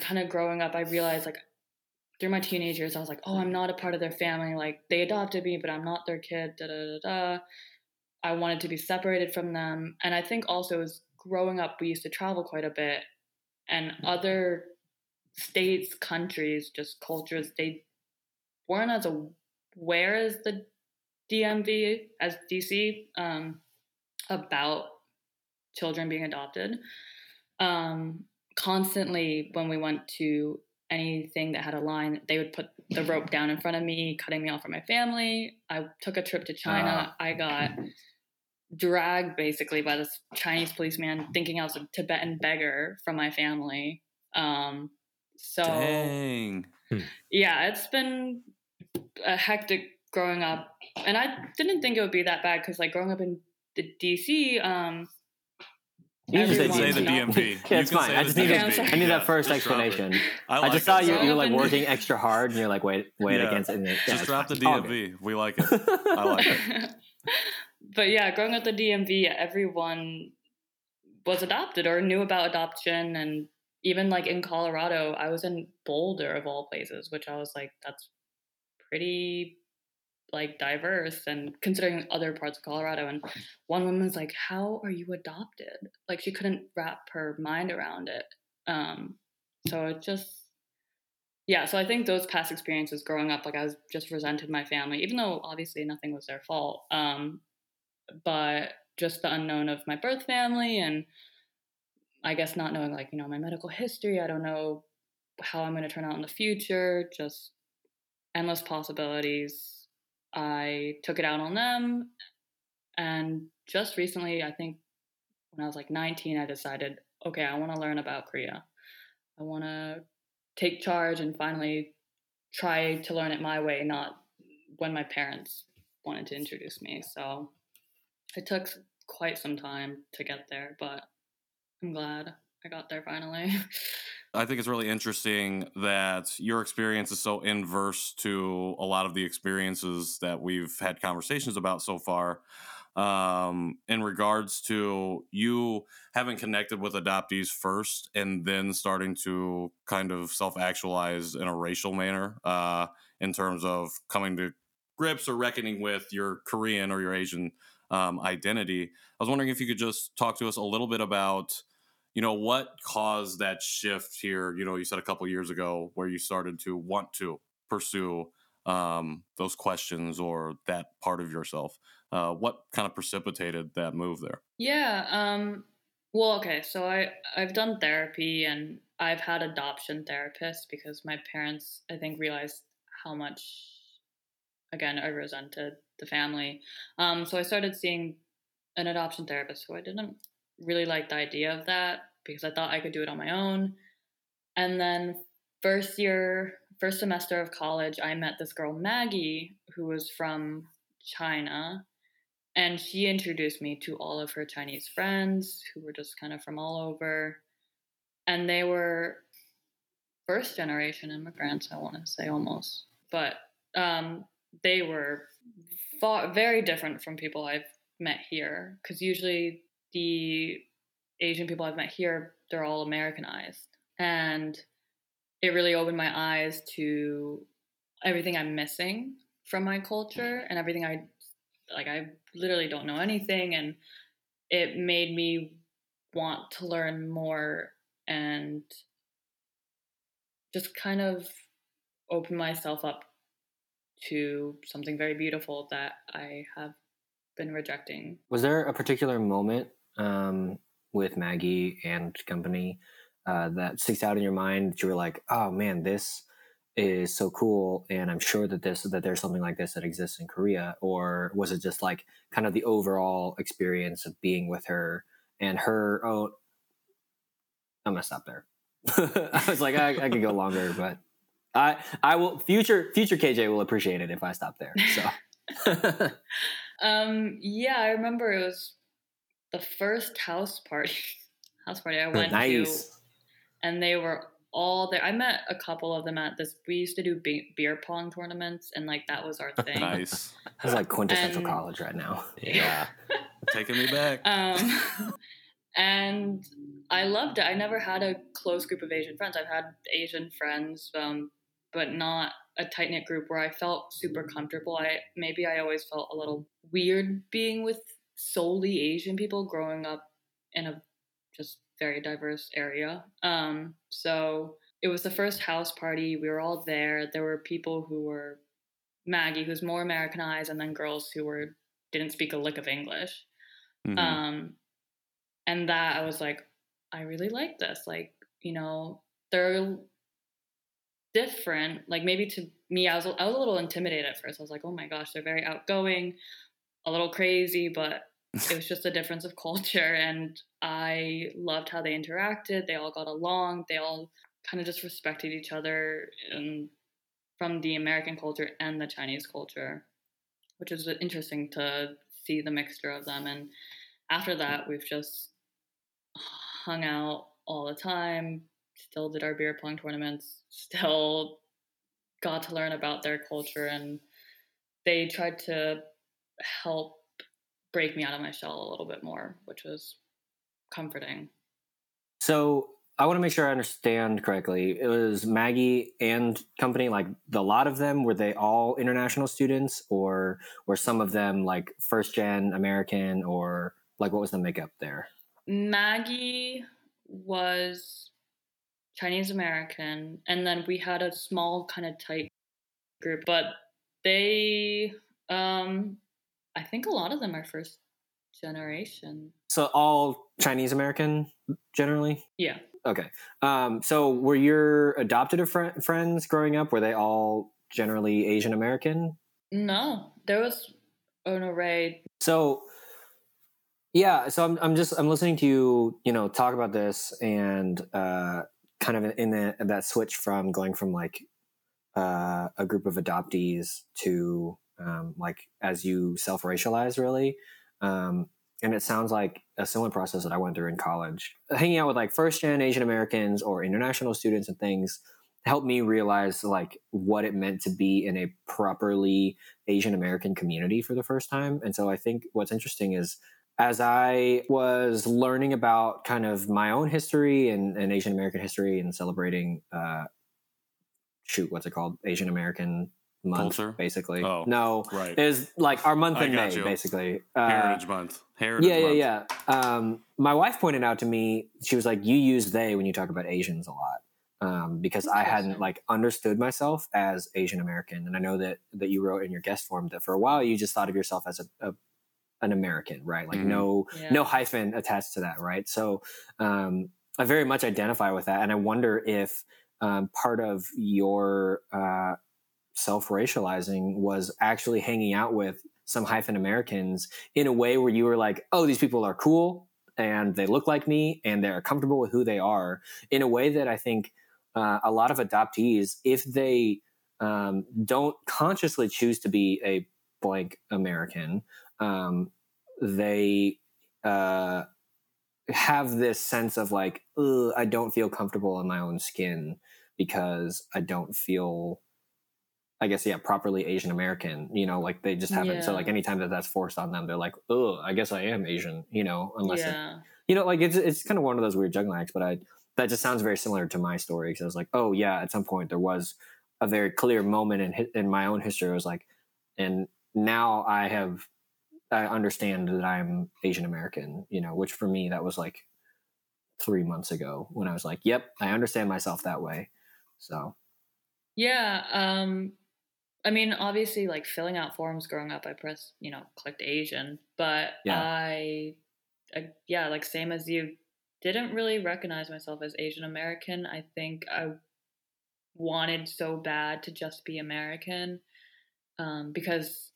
kind of growing up, I realized like through my teenage years, I was like, oh, I'm not a part of their family. Like they adopted me, but I'm not their kid. Da da da da. I wanted to be separated from them, and I think also as growing up, we used to travel quite a bit, and other states, countries, just cultures, they weren't as aware as the DMV as DC um, about children being adopted. Um, constantly, when we went to anything that had a line, they would put the rope down in front of me, cutting me off from my family. I took a trip to China. I got dragged basically by this Chinese policeman, thinking I was a Tibetan beggar from my family. Um, so Dang. yeah, it's been a hectic growing up, and I didn't think it would be that bad because like growing up in the DC, um, You can just say everyone's Say the DMV. Yeah, it's fine. I just need, Okay, that- I'm sorry. I need Yeah, that first just drop it. explanation. I, I, just it. saw you. So- You're like working extra hard, and you're like, wait, wait Yeah. against it. and it- yeah, Just drop the fine. All good. DMV. We like it. I like it. but yeah, growing up the DMV, everyone was adopted or knew about adoption, and even like in Colorado, I was in Boulder of all places, which I was like, that's pretty like diverse and considering other parts of Colorado. And one woman was like, How are you adopted? Like she couldn't wrap her mind around it. Um, so it just yeah, so I think those past experiences growing up, like I was just resented my family, even though obviously nothing was their fault. Um, but just the unknown of my birth family and I guess not knowing like, you know, my medical history, I don't know how I'm going to turn out in the future, just endless possibilities. I took it out on them. And just recently, I think when I was like 19, I decided, okay, I want to learn about Korea. I want to take charge and finally try to learn it my way, not when my parents wanted to introduce me. So it took quite some time to get there, but I'm glad I got there finally. I think it's really interesting that your experience is so inverse to a lot of the experiences that we've had conversations about so far. Um, in regards to you having connected with adoptees first and then starting to kind of self actualize in a racial manner, uh, in terms of coming to grips or reckoning with your Korean or your Asian um, identity. I was wondering if you could just talk to us a little bit about you know what caused that shift here you know you said a couple years ago where you started to want to pursue um, those questions or that part of yourself uh, what kind of precipitated that move there? Yeah um, well okay so i i've done therapy and i've had adoption therapists because my parents i think realized how much again i resented the family. Um, so i started seeing an adoption therapist who i didn't really liked the idea of that because I thought I could do it on my own. And then first year, first semester of college, I met this girl Maggie who was from China and she introduced me to all of her Chinese friends who were just kind of from all over. And they were first generation immigrants, I want to say almost. But um, they were very different from people I've met here because usually the Asian people I've met here, they're all Americanized. And it really opened my eyes to everything I'm missing from my culture and everything I like I literally don't know anything and it made me want to learn more and just kind of open myself up to something very beautiful that I have been rejecting. Was there a particular moment um, with Maggie and company uh, that sticks out in your mind that you were like, oh man, this is so cool, and I'm sure that this that there's something like this that exists in Korea, or was it just like kind of the overall experience of being with her and her? Oh, I'm gonna stop there. I was like, I, I could go longer, but I I will future future KJ will appreciate it if I stop there. So. um yeah i remember it was the first house party house party I went nice. to, and they were all there. I met a couple of them at this. We used to do be- beer pong tournaments, and like that was our thing. nice That's like quintessential And- college right now. Yeah. taking me back Um, and I loved it. I never had a close group of Asian friends. I've had Asian friends, um, but not a tight knit group where I felt super comfortable. I maybe I always felt a little weird being with solely Asian people growing up in a just very diverse area. Um, so it was the first house party. We were all there. There were people who were Maggie, who's more Americanized, and then girls who were didn't speak a lick of English. Mhm. Um, and that I was like, I really like this. Like, you know, they're different. Like maybe to me, I was I was a little intimidated at first. I was like, oh my gosh, they're very outgoing, a little crazy, but it was just a difference of culture. And I loved how they interacted. They all got along. They all kind of just respected each other and from the American culture and the Chinese culture, which is interesting to see the mixture of them. And after that, we've just hung out all the time, still did our beer pong tournaments, still got to learn about their culture, and they tried to help break me out of my shell a little bit more, which was comforting. So I want to make sure I understand correctly. It was Maggie and company, like the lot of them, were they all international students or were some of them like first gen American or like what was the makeup there? Maggie was Chinese American, and then we had a small kind of tight group, but they, um, I think a lot of them are first generation. So all Chinese American generally? Yeah. Okay. Um, so were your adopted fr- friends growing up, were they all generally Asian American? No, there was an array. So yeah, so I'm I'm just I'm listening to you, you know, talk about this and uh kind of in the, that switch from going from like uh, a group of adoptees to um, like as you self-racialize really. Um, and it sounds like a similar process that i went through in college. Hanging out with like first gen asian americans or international students and things helped me realize like what it meant to be in a properly asian american community for the first time. And so i think what's interesting is as I was learning about kind of my own history and, and Asian American history and celebrating, uh, shoot, what's it called? Asian American month, Culture? basically. Oh, no, right. is like our month I in May, you. basically. Uh, Heritage Month. Heritage yeah, yeah, Month. yeah. Um, my wife pointed out to me, she was like, "You use they when you talk about Asians a lot." Um, because I hadn't like understood myself as Asian American, and I know that that you wrote in your guest form that for a while you just thought of yourself as a, a an American, right? Like Mhm. no Yeah. no hyphen attached to that, right? So um, I very much identify with that, and I wonder if um, part of your uh, self-racializing was actually hanging out with some hyphen Americans in a way where you were like, "Oh, these people are cool and they look like me and they're comfortable with who they are." In a way that I think uh, a lot of adoptees, if they um, don't consciously choose to be a blank American, um, they uh, have this sense of like, I don't feel comfortable in my own skin because I don't feel, I guess, yeah, properly Asian American. You know, like they just haven't. So like anytime that that's forced on them, they're like, oh, I guess I am Asian. You know, unless it, you know, like it's it's kind of one of those weird juggling acts. But I that just sounds very similar to my story because I was like, oh yeah, at some point there was a very clear moment in in my own history. I was like, and now I have I understand that I'm Asian American. You know, which for me that was like three months ago when I was like, yep, I understand myself that way. So Yeah. Um, I mean, obviously, like filling out forms growing up, I pressed, you know, clicked Asian, but Yeah. I, I, yeah, like same as you, didn't really recognize myself as Asian American. I think I wanted so bad to just be American um, because.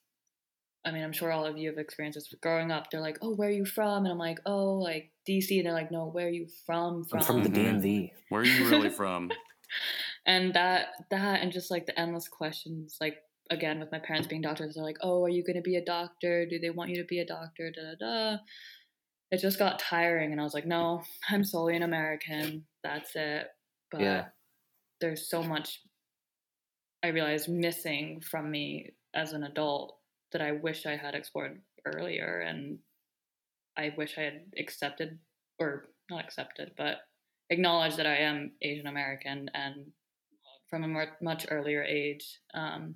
I mean, I'm sure all of you have experienced this. Growing up, they're like, "Oh, where are you from?" And I'm like, "Oh, like DC." And they're like, "No, where are you from?" I'm from the. DMV. Where are you really from? And that that and just like the endless questions like again with my parents being doctors they're like oh are you going to be a doctor? Do they want you to be a doctor? Da da da. It just got tiring and i was like no i'm solely an american. That's it. But Yeah. there's so much i realized missing from me as an adult that i wish i had explored earlier and i wish i had accepted or not accepted but acknowledged that i am asian american and from a more, much earlier age um,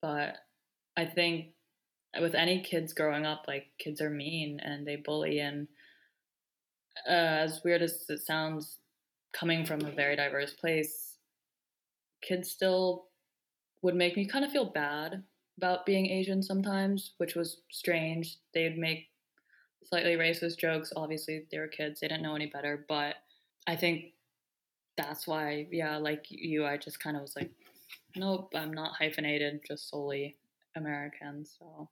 but i think with any kids growing up like kids are mean and they bully and uh, as weird as it sounds coming from a very diverse place kids still would make me kind of feel bad about being asian sometimes which was strange. They'd make slightly racist jokes. Obviously they were kids. They didn't know any better but i think that's why yeah like you i just kind of was like nope i'm not hyphenated just solely american so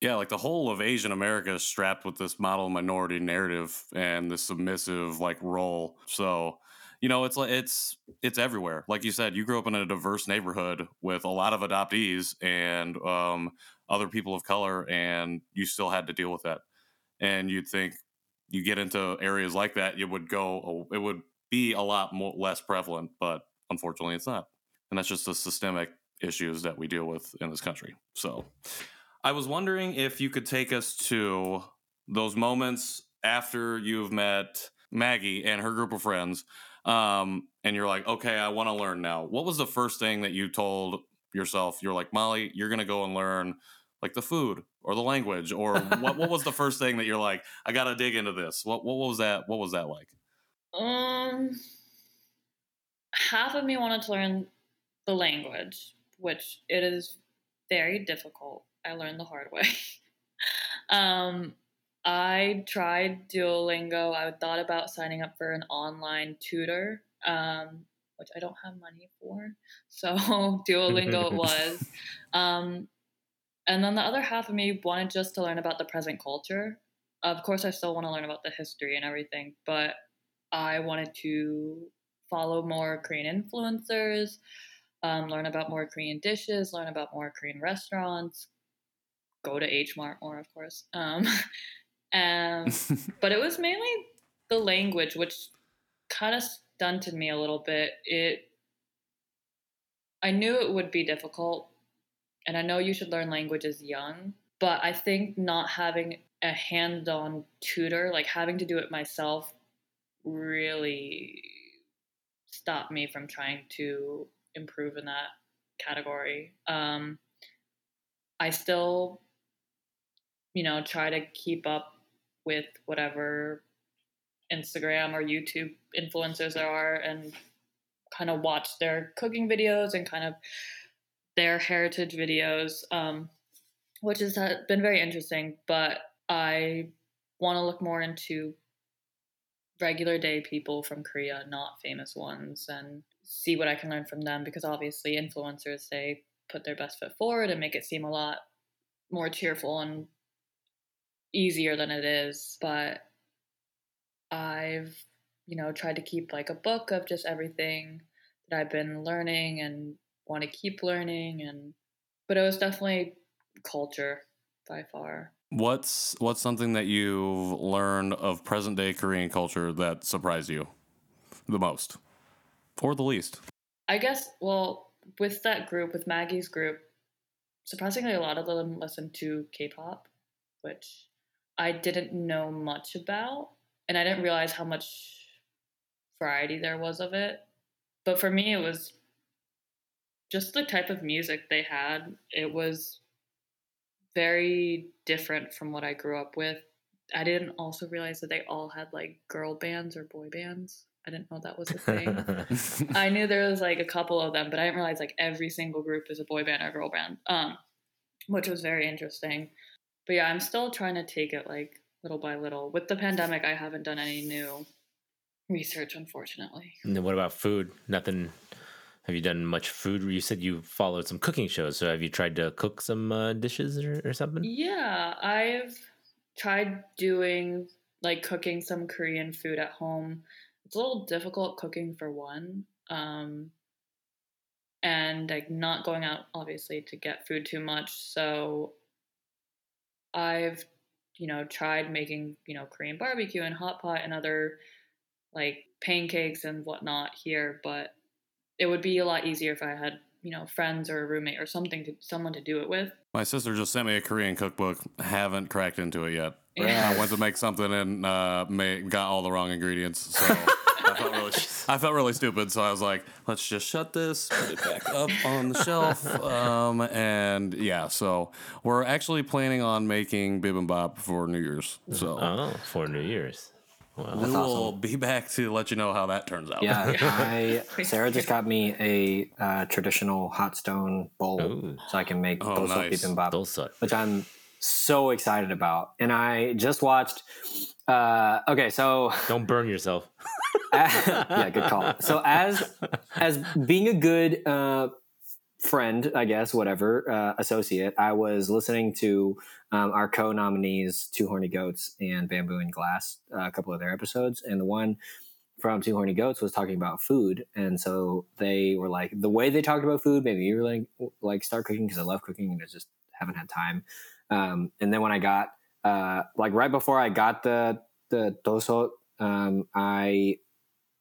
Yeah, like the whole of Asian America is strapped with this model minority narrative and this submissive like role. So, you know, it's like it's it's everywhere. Like you said, you grew up in a diverse neighborhood with a lot of adoptees and um, other people of color, and you still had to deal with that. And you'd think you get into areas like that, it would go, it would be a lot more less prevalent, but unfortunately, it's not. And that's just the systemic issues that we deal with in this country. So. I was wondering if you could take us to those moments after you've met Maggie and her group of friends, um, and you're like, okay, I want to learn now. What was the first thing that you told yourself? You're like, Molly, you're gonna go and learn like the food or the language, or what? What was the first thing that you're like, I gotta dig into this? What What was that? What was that like? Um, half of me wanted to learn the language, which it is very difficult. I learned the hard way. um, I tried Duolingo. I thought about signing up for an online tutor, um, which I don't have money for. So Duolingo it was. Um, and then the other half of me wanted just to learn about the present culture. Of course, I still want to learn about the history and everything, but I wanted to follow more Korean influencers, um, learn about more Korean dishes, learn about more Korean restaurants, go to H Mart more, of course. Um, and but it was mainly the language, which kind of stunted me a little bit. It, I knew it would be difficult, and I know you should learn languages young, but I think not having a hand-on tutor, like having to do it myself, really stopped me from trying to improve in that category. Um, I still, you know, try to keep up with whatever Instagram or YouTube influencers there are and kind of watch their cooking videos and kind of their heritage videos, um, which has been very interesting. But I want to look more into regular day people from Korea, not famous ones, and see what I can learn from them because obviously influencers they put their best foot forward and make it seem a lot more cheerful and easier than it is. But I've, you know, tried to keep like a book of just everything that I've been learning and want to keep learning and but it was definitely culture by far. What's what's something that you've learned of present day Korean culture that surprised you the most? Or the least? I guess well, with that group, with Maggie's group, surprisingly a lot of them listen to K-pop, which I didn't know much about, and I didn't realize how much variety there was of it. But for me, it was just the type of music they had. It was very different from what I grew up with. I didn't also realize that they all had like girl bands or boy bands. I didn't know that was a thing. I knew there was like a couple of them, but I didn't realize like every single group is a boy band or girl band, um, which was very interesting. But yeah, I'm still trying to take it like little by little. With the pandemic, I haven't done any new research, unfortunately. And then what about food? Nothing. Have you done much food? You said you followed some cooking shows. So have you tried to cook some uh, dishes or, or something? Yeah, I've tried doing like cooking some Korean food at home. It's a little difficult cooking for one. Um, and like not going out obviously to get food too much. So I've, you know, tried making, you know, Korean barbecue and hot pot and other like pancakes and whatnot here, but it would be a lot easier if I had, you know, friends or a roommate or something to someone to do it with. My sister just sent me a Korean cookbook. Haven't cracked into it yet. Yeah. I went to make something and uh, made, got all the wrong ingredients. So I felt really, I felt really stupid. So I was like, let's just shut this, put it back up on the shelf, um, and yeah. So we're actually planning on making bibimbap for New Year's. So Oh, for New Year's. Wow. we will be back to let you know how that turns out. Yeah, I Sarah just got me a uh, traditional hot stone bowl Ooh. so I can make Oh, oh, nice. bibimbap, Those suck. which I'm so excited about. And I just watched. Uh, okay, so Don't burn yourself. yeah, good call. So as as being a good uh, friend, I guess, whatever uh, associate, I was listening to um, our co-nominees, Two Horny Goats and Bamboo and Glass, uh, a couple of their episodes, and the one from Two Horny Goats was talking about food, and so they were like the way they talked about food maybe me really like start cooking because I love cooking and I just haven't had time. Um, and then when I got uh, like right before I got the the dolsot, um, I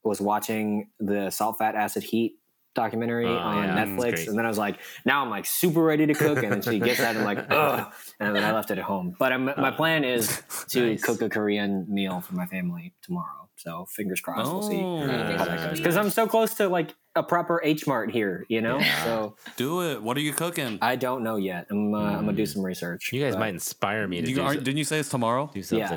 was watching the salt, fat, acid, heat documentary Oh, on yeah, Netflix, and then I was like, now I'm like super ready to cook, and then she gets that, and I'm like, ugh, and then I left it at home. But I'm, my plan is to Nice. cook a Korean meal for my family tomorrow. So fingers crossed, we'll see Oh. how that goes. Because I'm so close to like a proper H Mart here, you know. Yeah. So Do it. What are you cooking? I don't know yet. I'm uh, I'm gonna do some research. You guys might inspire me to You, do, are, so- didn't you say it's tomorrow? do something.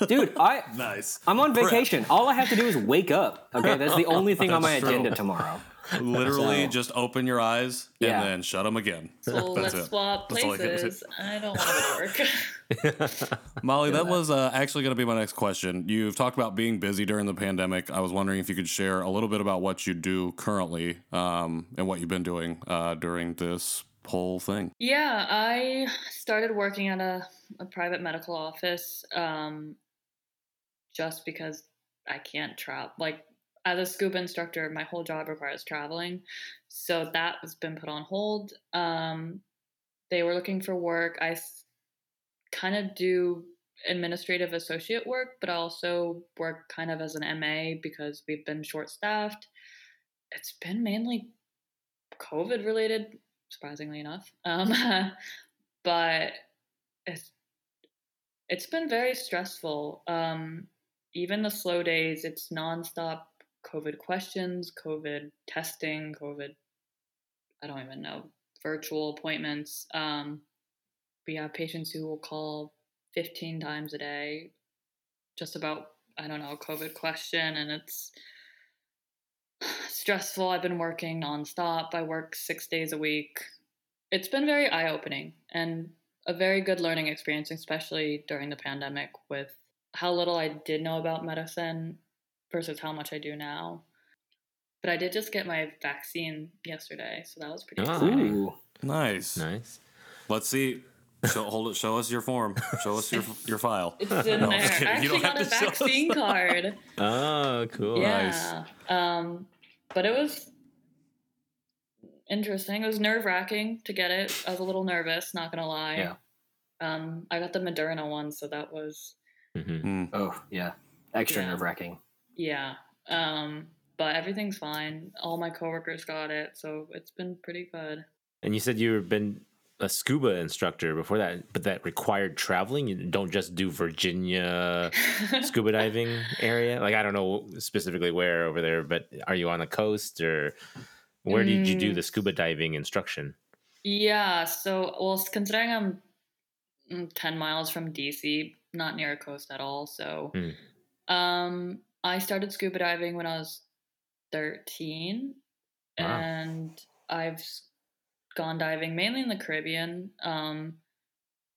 Yeah. dude. I Nice. I'm on vacation. All I have to do is wake up. Okay, that's the only thing on my true. agenda tomorrow. Literally, So- just open your eyes Yeah. and then shut them again. So That's let's it. swap That's all I places. I don't want to work. Molly, that was uh, actually going to be my next question. You've talked about being busy during the pandemic. I was wondering if you could share a little bit about what you do currently um, and what you've been doing uh, during this whole thing. Yeah, I started working at a, a private medical office um, just because I can't travel. Like, as a scuba instructor, my whole job requires traveling. So that has been put on hold. Um, they were looking for work. I kind of do administrative associate work, but I also work kind of as an MA because we've been short staffed. It's been mainly COVID related, surprisingly enough. Um, but it's it's been very stressful. Um, even the slow days, it's nonstop COVID questions, COVID testing, COVID. I don't even know virtual appointments. Um, we have patients who will call 15 times a day, just about I don't know COVID question, and it's stressful. I've been working nonstop. I work six days a week. It's been very eye opening and a very good learning experience, especially during the pandemic with how little I did know about medicine versus how much I do now. But I did just get my vaccine yesterday, so that was pretty Ah. exciting. Ooh, Nice. Nice. Let's see. Show, hold it. Show us your form. Show us your your file. It's in No, there. just kidding. I You actually don't have got a to vaccine card. Oh, cool. Yeah. Um, but it was interesting. It was nerve wracking to get it. I was a little nervous, not gonna lie. Yeah. Um, I got the Moderna one, so that was Mhm. Mm. oh yeah, extra Yeah. nerve wracking. Yeah. Um, but everything's fine. All my coworkers got it, so it's been pretty good. And you said you've been a scuba instructor before that, but that required traveling. You don't just do Virginia scuba diving area. Like I don't know specifically where over there, but are you on the coast or where did you do Mm. the scuba diving instruction? Yeah, so well, considering I'm mm, ten miles from DC, not near a coast at all, so Mm. um, I started scuba diving when I was thirteen, Wow. and I've gone diving mainly in the Caribbean. Um,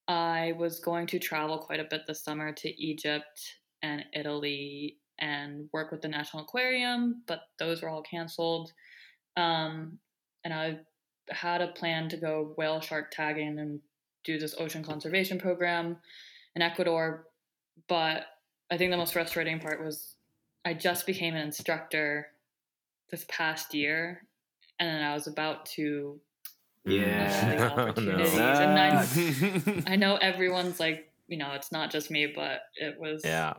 I was going to travel quite a bit this summer to Egypt and Italy and work with the National Aquarium, but those were all canceled. Um, and I had a plan to go whale shark tagging and do this ocean conservation program in Ecuador. But I think the most frustrating part was I just became an instructor this past year, and then I was about to Yeah. uh, Oh, no. opportunities. And I, I know everyone's like, you know, it's not just me, but it was Yeah.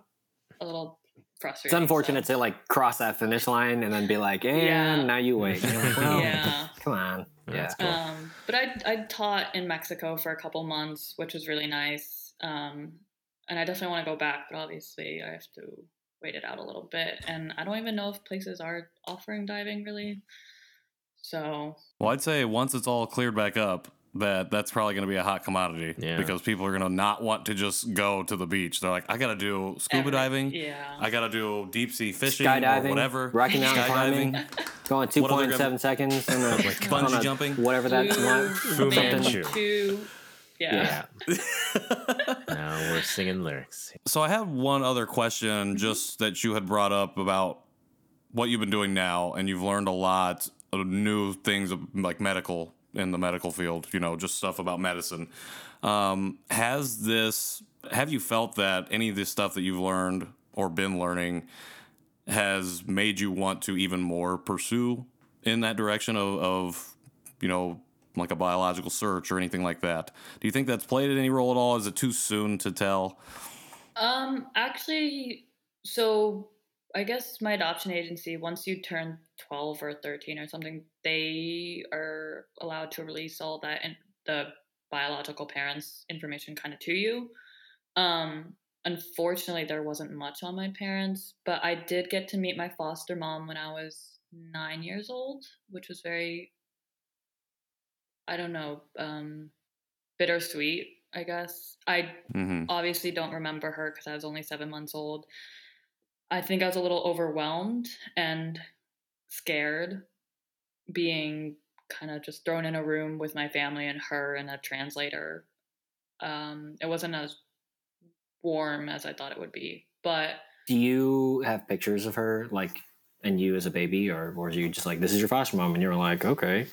a little frustrating. It's unfortunate so- to like cross that finish line and then be like, and Yeah. now you wait. Like, well, Yeah. Come on. Yeah. Cool. Um, but I I taught in Mexico for a couple months, which was really nice. Um, and I definitely want to go back, but obviously I have to wait it out a little bit. And I don't even know if places are offering diving really. So Well, I'd say once it's all cleared back up, that that's probably going to be a hot commodity Yeah. because people are going to not want to just go to the beach. They're like, I got to do scuba every- diving. yeah, I got to do deep sea fishing Skydiving, or whatever. Rocky Mountain climbing, going 2.7 seconds, and a, bungee on a- jumping. whatever that's Fu- like. Fu Manchu. To- yeah. Yeah. now we're singing lyrics. So I have one other question, just that you had brought up about what you've been doing now, and you've learned a lot of new things like medical in the medical field. You know, just stuff about medicine. Um, has this? Have you felt that any of this stuff that you've learned or been learning has made you want to even more pursue in that direction of, of you know like a biological search or anything like that. Do you think that's played any role at all? Is it too soon to tell? Um, actually, so I guess my adoption agency, once you turn 12 or 13 or something, they are allowed to release all that and the biological parents' information kind of to you. Um, unfortunately, there wasn't much on my parents, but I did get to meet my foster mom when I was nine years old, which was very, I don't know, um, bittersweet, I guess. I hmm obviously don't remember her because I was only seven months old. I think I was a little overwhelmed and scared being kind of just thrown in a room with my family and her and a translator. Um, it wasn't as warm as I thought it would be, but Do you have pictures of her, like, and you as a baby, or or are you just like, this is your foster mom, and you were like, okay,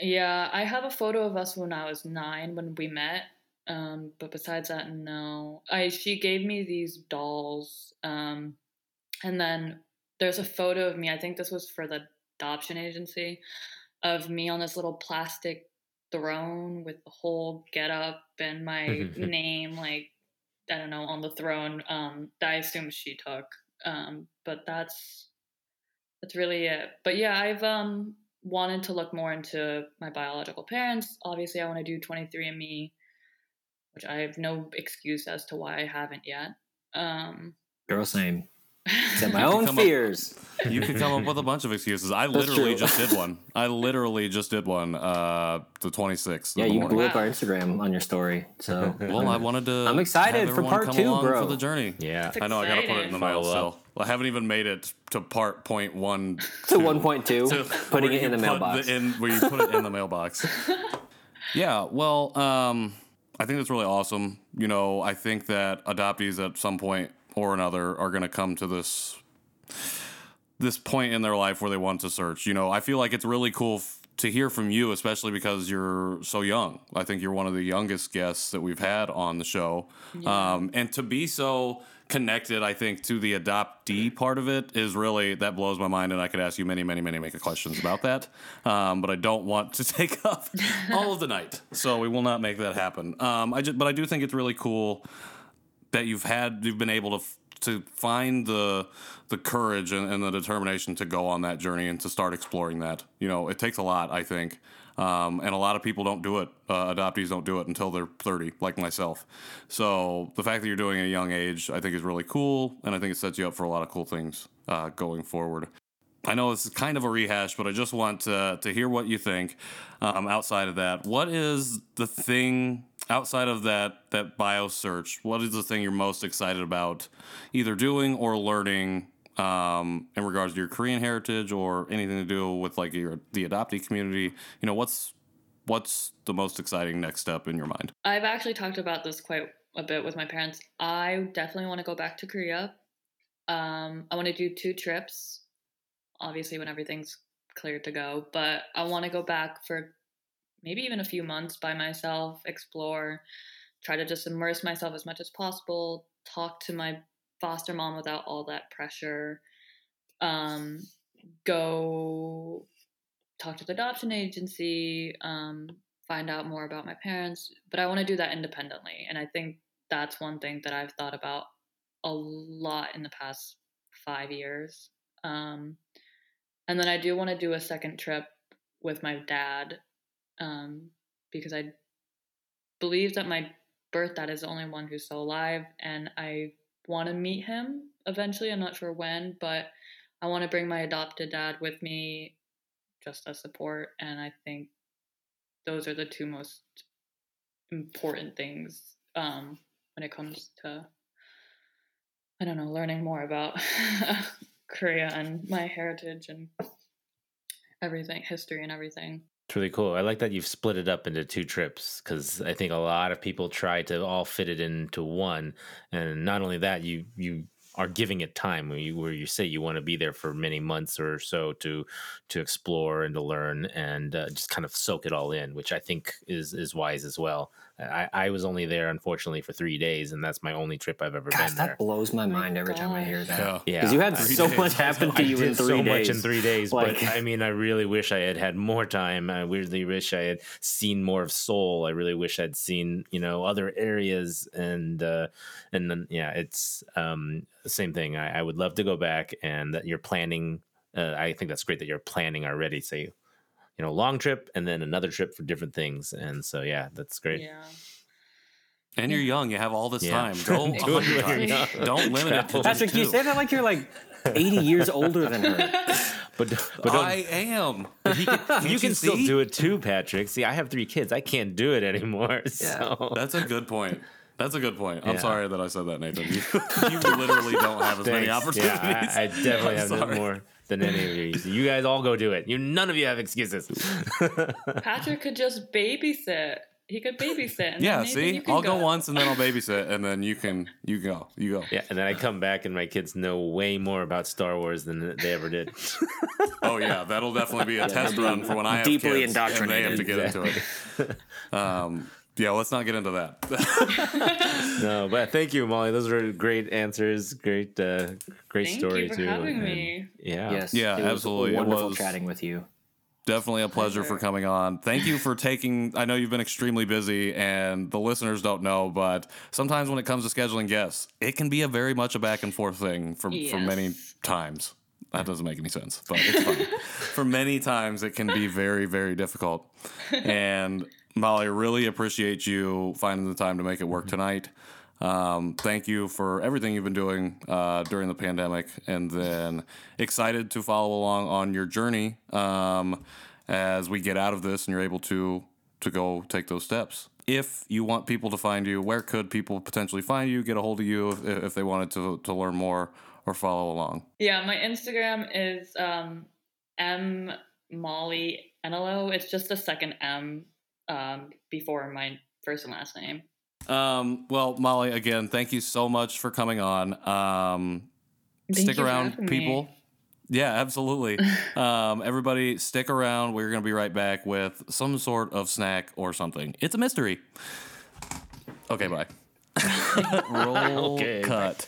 yeah, I have a photo of us when I was nine when we met. Um, but besides that, no. I she gave me these dolls. Um, and then there's a photo of me. I think this was for the adoption agency of me on this little plastic throne with the whole get up and my name like I don't know on the throne. Um, that I assume she took. Um, but that's that's really it. But yeah, I've um wanted to look more into my biological parents. Obviously, I want to do 23andMe, which I have no excuse as to why I haven't yet. Um, girl, same. Except my own come up- fears. You could come up with a bunch of excuses. I That's literally true. just did one. I literally just did one. Uh, the 26th. Yeah, you blew up our Instagram on your story. So Well, I wanted to. I'm excited for part come two, along bro. For the journey. Yeah. It's I know. I gotta put it in the mail Follow up. still. I haven't even made it to part point one. to 1.2, to putting it in the put mailbox. in, where you put it in the mailbox. Yeah, well, um, I think that's really awesome. You know, I think that adoptees at some point or another are going to come to this this point in their life where they want to search. You know, I feel like it's really cool f- to hear from you, especially because you're so young. I think you're one of the youngest guests that we've had on the show, um, and to be so connected, I think, to the adoptee part of it is really that blows my mind. And I could ask you many, many, many, many questions about that, um, but I don't want to take up all of the night, so we will not make that happen. Um, I just, but I do think it's really cool that you've had you've been able to to find the the courage and, and the determination to go on that journey and to start exploring that. You know it takes a lot i think um, and a lot of people don't do it uh, adoptees don't do it until they're 30 like myself. So the fact that you're doing it at a young age i think is really cool and i think it sets you up for a lot of cool things uh, going forward I know this is kind of a rehash, but I just want to, to hear what you think. Um, outside of that, what is the thing outside of that that bio search? What is the thing you're most excited about, either doing or learning um, in regards to your Korean heritage or anything to do with like your the adoptee community? You know, what's what's the most exciting next step in your mind? I've actually talked about this quite a bit with my parents. I definitely want to go back to Korea. Um, I want to do two trips, obviously when everything's cleared to go. But I want to go back for maybe even a few months by myself, explore, try to just immerse myself as much as possible, talk to my foster mom without all that pressure. Um, go talk to the adoption agency, um, find out more about my parents. But I want to do that independently. And I think that's one thing that I've thought about a lot in the past five years. Um, and then I do want to do a second trip with my dad um, because I believe that my birth dad is the only one who's still alive. And I want to meet him eventually. I'm not sure when, but I want to bring my adopted dad with me just as support. And I think those are the two most important things um, when it comes to, I don't know, learning more about Korea and my heritage and everything, history and everything. It's really cool. I like that you've split it up into two trips because I think a lot of people try to all fit it into one, and not only that, you you are giving it time where you where you say you want to be there for many months or so to to explore and to learn and uh, just kind of soak it all in, which I think is is wise as well. I, I was only there unfortunately for three days, and that's my only trip I've ever Gosh, been that there. blows my mind every time I hear that. Yeah. Yeah, Because you had Three so days. much happen to I you did in three so days. much in three days, Like- but I mean, I really wish I had had more time. I weirdly wish I had seen more of Seoul. I really wish I'd seen you know other areas, and uh, and then yeah, it's um, the same thing. I, I would love to go back, and that you're planning uh, I think that's great that you're planning already. Say, you know, long trip and then another trip for different things. And so, yeah, that's great. Yeah. And you're young. You have all this Yeah. time. Go Do it when you're young. Don't limit it to Patrick, you two. say that like you're like 80 years older than her. But, but don't, I am. you you can still do it too, Patrick. See, I have three kids. I can't do it anymore. So That's a good point. That's a good point. I'm Yeah. sorry that I said that, Nathan. You, you literally don't have as many Thanks. opportunities. Yeah, I, I definitely I'm have no sorry. more than any of you. You guys all go do it. You none of you have excuses. Patrick could just babysit. He could babysit. and Yeah, see, I'll go. once and then I'll babysit, and then you can you go, you go. yeah, and then I come back and my kids know way more about Star Wars than they ever did. Oh yeah, that'll definitely be a test run for when I have Deeply kids and they have to get indoctrinated. into it. Um, yeah, let's not get into that. no, but thank you, Molly. Those were great answers. Great, uh, great Thank story you for too. having me. Yeah. Yes. Yeah, it was absolutely. It Wonderful was- chatting with you. Definitely a pleasure for coming on. Thank you for taking. I know you've been extremely busy, and the listeners don't know, but sometimes when it comes to scheduling guests, it can be a very much a back and forth thing for for many times. That doesn't make any sense, but it's fine. for many times, it can be very very difficult. And Molly, really appreciate you finding the time to make it work tonight. Um, thank you for everything you've been doing uh, during the pandemic, and then excited to follow along on your journey um, as we get out of this and you're able to to go take those steps. If you want people to find you, where could people potentially find you, get a hold of you if, if they wanted to to learn more or follow along? Yeah, my Instagram is um, M Molly Enelow. It's just the second M um, before my first and last name. Um, well, Molly, again, thank you so much for coming on. Um, Thank stick you around, having me. people. Yeah, absolutely. um, everybody, stick around. We're going to be right back with some sort of snack or something. It's a mystery. Okay, bye. Roll Okay, cut.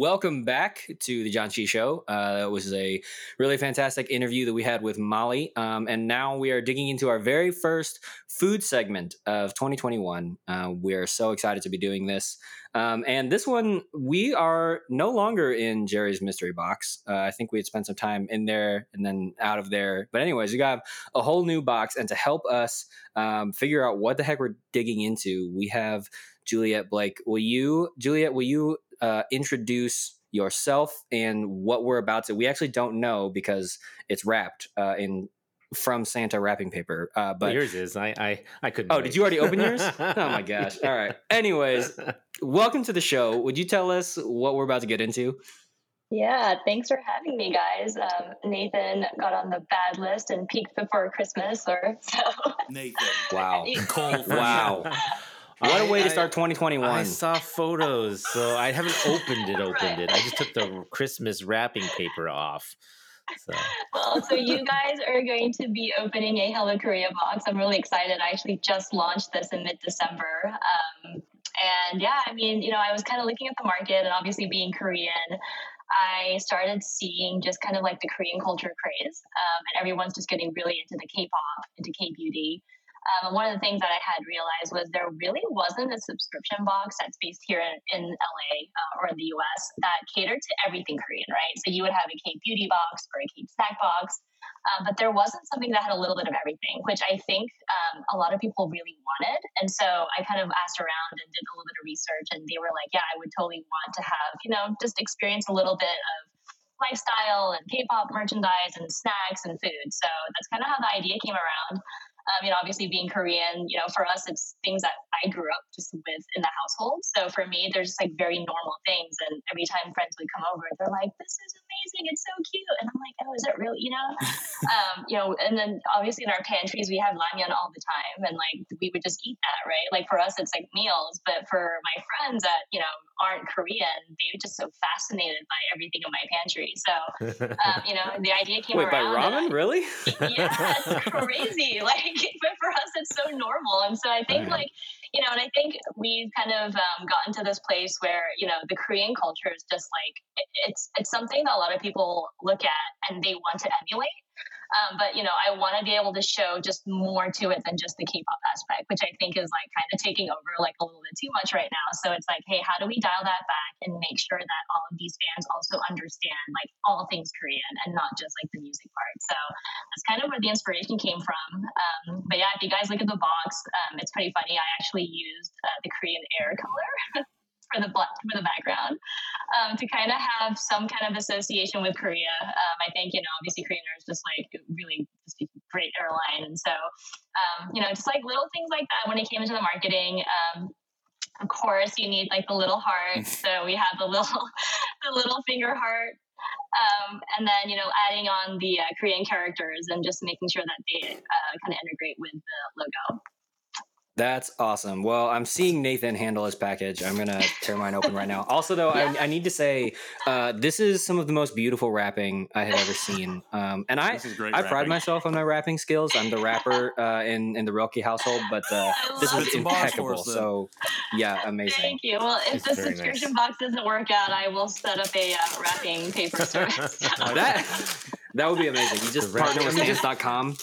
Welcome back to the Janchi Show. Uh, it was a really fantastic interview that we had with Molly. Um, and now we are digging into our very first food segment of 2021. Uh, we are so excited to be doing this. Um, and this one, we are no longer in Jerry's mystery box. Uh, I think we had spent some time in there and then out of there. But, anyways, we got a whole new box. And to help us um, figure out what the heck we're digging into, we have Juliet Blake. Will you, Juliet, will you uh, introduce yourself and what we're about to? We actually don't know because it's wrapped uh, in from Santa wrapping paper. Uh, But but yours is. I I, I couldn't. oh, wait. did you already open yours? oh my gosh! All right. Anyways, welcome to the show. Would you tell us what we're about to get into? Yeah, thanks for having me, guys. Um, Nathan got on the bad list and peaked before Christmas, or so. Nathan. Wow! Cole. Wow! What a way to start 2021. I saw photos, so I haven't opened it. Opened it. I just took the Christmas wrapping paper off. So well, so you guys are going to be opening a Hello Korea box. I'm really excited. I actually just launched this in mid-December. Um, and yeah, I mean, you know, I was kind of looking at the market, and obviously being Korean, I started seeing just kind of like the Korean culture craze, um, and everyone's just getting really into the K-pop, into K-beauty. Um, and one of the things that I had realized was there really wasn't a subscription box that's based here in, in LA uh, or in the US that catered to everything Korean, right? So you would have a K beauty box or a K snack box, um, but there wasn't something that had a little bit of everything, which I think um, a lot of people really wanted. And so I kind of asked around and did a little bit of research, and they were like, yeah, I would totally want to have, you know, just experience a little bit of lifestyle and K-pop merchandise and snacks and food. So that's kind of how the idea came around. Um, you know, obviously being Korean, you know, for us, it's things that I grew up just with in the household. So for me, they're just like very normal things. And every time friends would come over, they're like, this is amazing. It's so cute. And I'm like, oh, is it really, you know? um, you know, and then obviously in our pantries, we have ramyun all the time. And like, we would just eat that, right? Like for us, it's like meals. But for my friends that, you know, aren't Korean, they were just so fascinated by everything in my pantry. So, um, you know, the idea came up. Wait, by around. I- ramen? Really? yeah, it's crazy. Like, but for us, it's so normal. And so I think, like, you know, and I think we've kind of um, gotten to this place where, you know, the Korean culture is just like, it, it's it's something that a lot of people look at and they want to emulate. Um, but you know, I want to be able to show just more to it than just the K-pop aspect, which I think is like kind of taking over like a little bit too much right now. So it's like, hey, how do we dial that back and make sure that all of these fans also understand like all things Korean and not just like the music part. So that's kind of where the inspiration came from. Um, but yeah, if you guys look at the box, um, it's pretty funny. I actually used uh, the Korean air color. for the black for the background um, to kind of have some kind of association with Korea. Um, I think you know obviously Korean Air is just like really just a great airline, and so um, you know just like little things like that when it came into the marketing. Um, of course, you need like the little heart, so we have the little the little finger heart. Um, and then you know adding on the uh, Korean characters and just making sure that they uh, kind of integrate with the logo. That's awesome. Well, I'm seeing Nathan handle his package. I'm gonna tear mine open right now. Also, though, I, I need to say uh, this is some of the most beautiful rapping I have ever seen. Um, and I, This is great I pride myself on my rapping skills. I'm the rapper uh, in in the Rilke household, but uh, this is Spit some bars for impeccable. us. So, yeah, amazing. Thank you. Well, if It's the subscription nice. box doesn't work out, I will set up a uh, wrapping paper service. That that would be amazing. You just The rap- partner with I mean, just- stamps.com.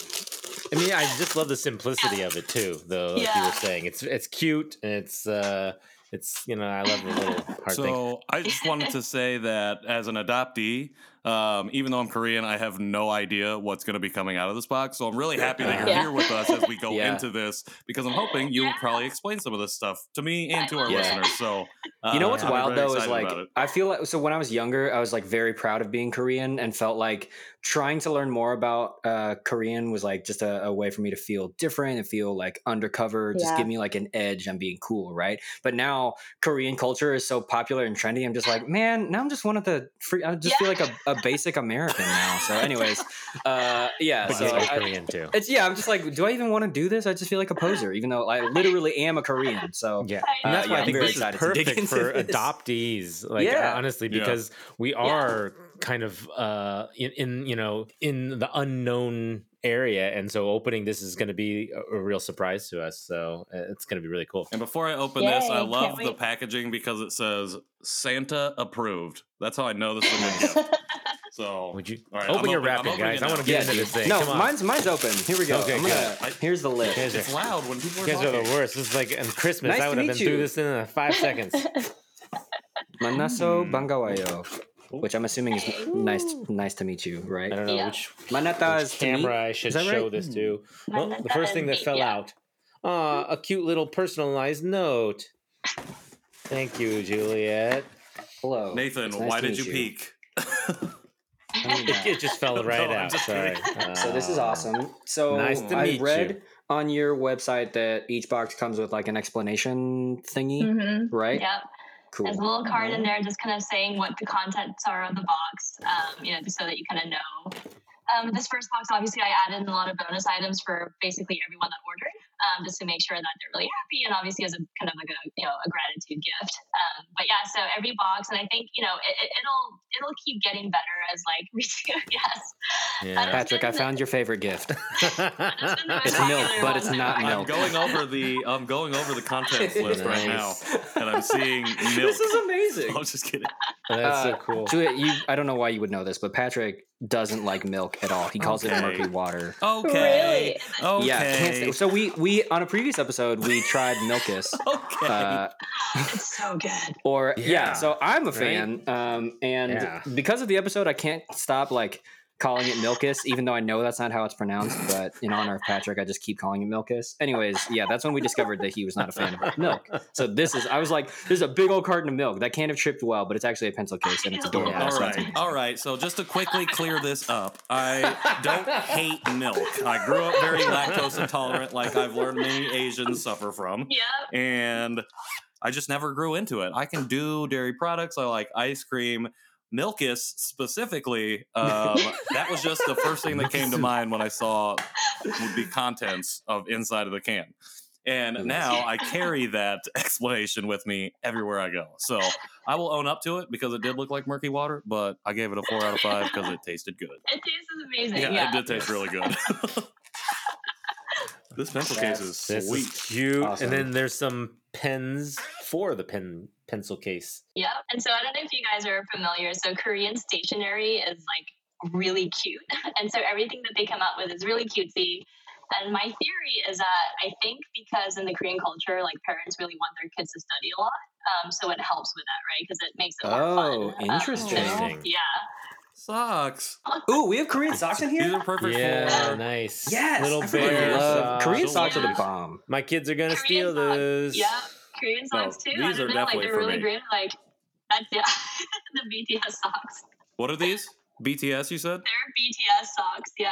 I mean, I just love the simplicity of it too, though. Like you were saying, it's it's cute and it's uh, it's you know, I love the little heart thing. So I just wanted to say that as an adoptee, um, even though I'm Korean, I have no idea what's going to be coming out of this box. So I'm really happy that you're Yeah. here with us as we go Yeah. into this because I'm hoping you'll probably explain some of this stuff to me and to our Yeah. listeners. So uh, You know what's I'm wild very though is like. I feel like so when I was younger, I was like very proud of being Korean and felt like trying to learn more about uh, Korean was like just a, a way for me to feel different and feel like undercover, just Yeah. give me like an edge on being cool, right? But now Korean culture is so popular and trendy. I'm just like, man, now I'm just one of the free. I just feel like a, a basic American now. So, anyways, uh, yeah. But so you like I- Korean too. it's yeah. I'm just like, do I even want to do this? I just feel like a poser, even though I literally am a Korean. So Yeah, I and that's know. why Yeah, I think I'm very this is excited to perfect into for this. adoptees. Like Yeah. honestly, Yeah. because we are kind of uh, in, in you know in the unknown area, and so opening this is going to be a, a real surprise to us. So uh, it's going to be really cool. And before I open this, I love the packaging because it says Santa approved. That's how I know this is a good gift. So Would you All right, open I'm your open- I'm wrapping, guys? I want to get Yeah, into this thing. No, Come on. mine's mine's open. Here we go. Okay, I'm gonna, good. here's the list. Here's it's loud when people are You guys are the worst. This is like in Christmas. Nice I would have meet been through this in uh, five seconds. Manaso Mm. bangawayo, which I'm assuming is nice. Nice to meet you, right? I don't know Yeah. which, Manata which is camera I should Is show right? this to. Well, the first thing that fell yeah. out. Ah, a cute little personalized note. Thank you, Juliet. Hello, Nathan, nice why did meet you peek? It, it just fell right No, out. Sorry. kidding. So this is Ah. awesome. So Nice to I read you. on your website that each box comes with like an explanation thingy, hmm right? Yep. Cool. There's a little card in there just kind of saying what the contents are of the box, um, you know, just so that you kind of know. Um, this first box, obviously, I added in a lot of bonus items for basically everyone that ordered, um, just to make sure that they're really happy and obviously as a kind of like a you know a gratitude gift. Um, but yeah, so every box, and I think you know it, it, it'll it'll keep getting better as like we do. Yes, Yeah. Patrick, I found your favorite gift. That's been the most It's milk, but it's not far. I'm milk. going over the I'm going over the contents list right now, and I'm seeing milk. This is amazing. I'm just kidding. That's so Uh, cool. Julia, you, I don't know why you would know this, but Patrick doesn't like milk at all. He calls it Okay. murky water. Okay. Really? Okay. Yeah, can't so we we on a previous episode we tried Milkus. okay. Uh, It's so good. or yeah. Yeah, so I'm a fan, um, and Yeah. because of the episode, I can't stop like calling it Milkus, even though I know that's not how it's pronounced. But in honor of Patrick, I just keep calling it Milkus. Anyways, yeah, that's when we discovered that he was not a fan of milk. So this is I was like, there's a big old carton of milk that can't have tripped well, but it's actually a pencil case and it's adorable. Yeah. all So that's right, all right. So just to quickly clear this up, I don't hate milk. I grew up very lactose intolerant, like I've learned many Asians suffer from, Yeah. and I just never grew into it. I can do dairy products. I like ice cream. Milkus specifically, um, that was just the first thing that came to mind when I saw the contents of inside of the can. And now I carry that explanation with me everywhere I go. So I will own up to it because it did look like murky water, but I gave it a four out of five because it tasted good. It tastes amazing. Yeah, Yeah. it did taste really good. this pencil case is This sweet. is cute. Awesome. And then there's some pens for the pen pencil case. Yep. And so I don't know if you guys are familiar. So Korean stationery is like really cute. And so everything that they come out with is really cutesy. And my theory is that I think because in the Korean culture, like parents really want their kids to study a lot. Um, so it helps with that, right? Because it makes it more fun. Oh, Um, interesting. Interesting. yeah. Socks. Ooh, we have Korean socks in here. These are perfect Yeah, for. nice. Yes, little I bear love- socks. Korean So socks are the bomb. My kids are gonna Korean steal socks. those. Yeah. Korean No, socks too. I these don't are know, like definitely they're for really me. great. Like that's yeah, the BTS socks. What are these? BTS, you said? They're BTS socks, yeah.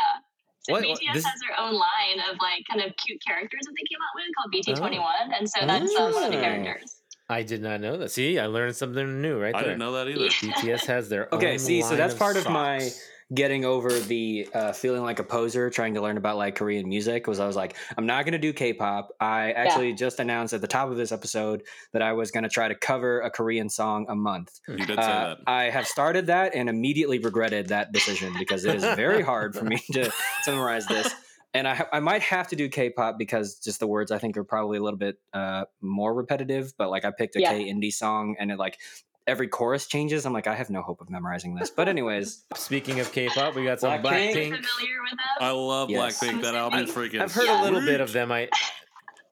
So What- what- BTS this- has their own line of like kind of cute characters that they came out with called BT21, and so that's uh, one of the characters. I did not know that. See, I learned something new right I there. didn't know that either. BTS has their Okay, own see, so that's of part of my getting over the uh, feeling like a poser trying to learn about like Korean music was I was like, I'm not going to do K-pop. I actually just announced at the top of this episode that I was going to try to cover a Korean song a month. You did say Uh, that. I have started that and immediately regretted that decision because it is very hard for me to, summarize this. And I, I might have to do K-pop because just the words I think are probably a little bit uh, more repetitive. But like I picked a Yeah. K indie song and it like every chorus changes. I'm like I have no hope of memorizing this. But anyways, Speaking of K-pop, we got some Blackpink. Blackpink. familiar with them? I love Yes. Blackpink. That album is freaking. I've heard Yeah. a little bit of them. I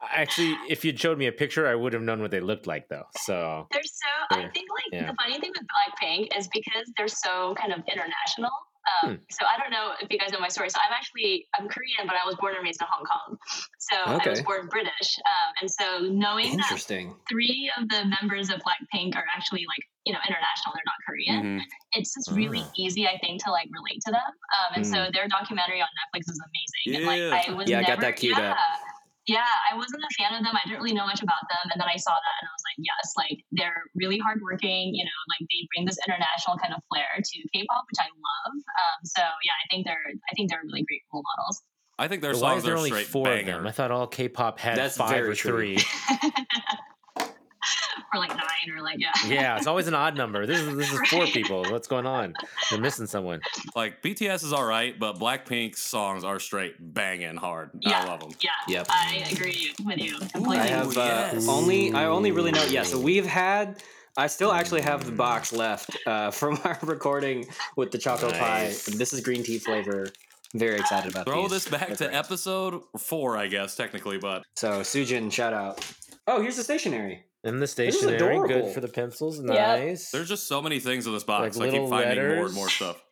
I actually, if you'd showed me a picture, I would have known what they looked like, though. So They're so. I They're- think like yeah. the funny thing with Blackpink is because they're so kind of international. Um, Hmm. So I don't know if you guys know my story. So I'm actually I'm Korean, but I was born and raised in Hong Kong. So I was born British, um, and so knowing that three of the members of Blackpink are actually like you know international, they're not Korean. Mhm. It's just really Ah. easy, I think, to like relate to them. Um, and so their documentary on Netflix is amazing. And, Yeah. like I was Yeah, I got that queued yeah, up. Yeah, I wasn't a fan of them. I didn't really know much about them, and then I saw that, and I was like, yes, like they're really hardworking. You know, like they bring this international kind of flair to K-pop, which I love. Um, so yeah, I think they're I think they're really great role models. I think there's But why is there only straight four of them? I thought all K-pop had That's five very or true. three. or like nine, or like yeah. yeah, it's always an odd number. This is this is four people. What's going on? They're missing someone. Like BTS is all right, but Blackpink's songs are straight banging hard. I love them. Yeah, Yep. I agree with you completely. I have uh, yes. only I only really know yeah. So we've had I still actually have the box left uh, from our recording with the choco Nice. pie. This is green tea flavor. Very excited about Throw these. this back They're to great. episode four, I guess technically, but So Sujin, shout out. Oh, here's the stationery. And the stationery, good for the pencils. Yep. Nice. there's just so many things in this box. Like I keep little finding more and letters. more stuff.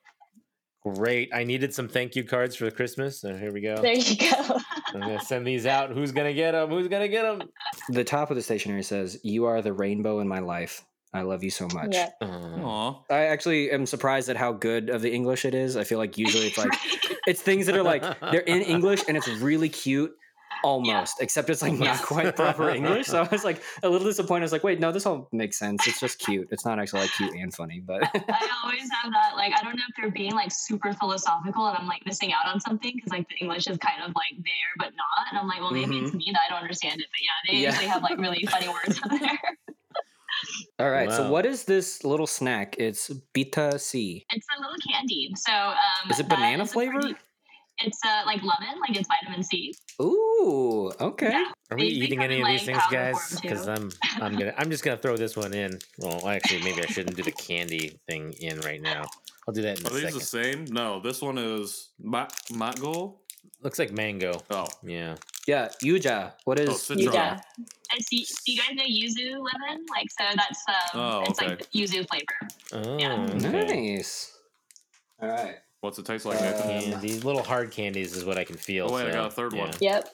Great. I needed some thank you cards for Christmas. So here we go. There you go. I'm gonna send these out. Who's gonna get them? Who's gonna get them? The top of the stationery says, "You are the rainbow in my life. I love you so much." yeah. Aw. I actually am surprised at how good of the English it is. I feel like usually it's like it's things that are like they're in English and it's really cute almost except it's like not quite proper english so i was like a little disappointed i was like wait no this all makes sense it's just cute it's not actually like cute and funny but I always have that. Like, I don't know if they're being like super philosophical and I'm like missing out on something because like the English is kind of like there but not. And I'm like, well, maybe it's me that I don't understand it. But yeah, they Mm-hmm. Yeah. usually have like really funny words on there. all right so what is this little snack it's beta c It's a little candy. So, um, Is it banana is a flavor? pretty- it's uh, like lemon, like it's vitamin C. ooh okay Yeah. Are we They- they eating come any of these things, guys? Because. I'm I'm gonna I'm just gonna throw this one in. Well, actually, maybe I shouldn't do the candy thing in right now. I'll do that in Are a these second. the same? No, this one is Mat Matgol. Looks like mango. Oh, Yeah. yeah yuja what is Oh, citron. Yeah. And see, do you guys know yuzu lemon? Like, so that's um, Oh, it's like yuzu flavor. Oh, Yeah. okay. nice all right what's it taste like, Uh, Nathan? Candies, little hard candies is what I can feel. Oh, wait, I got a third one. Yep.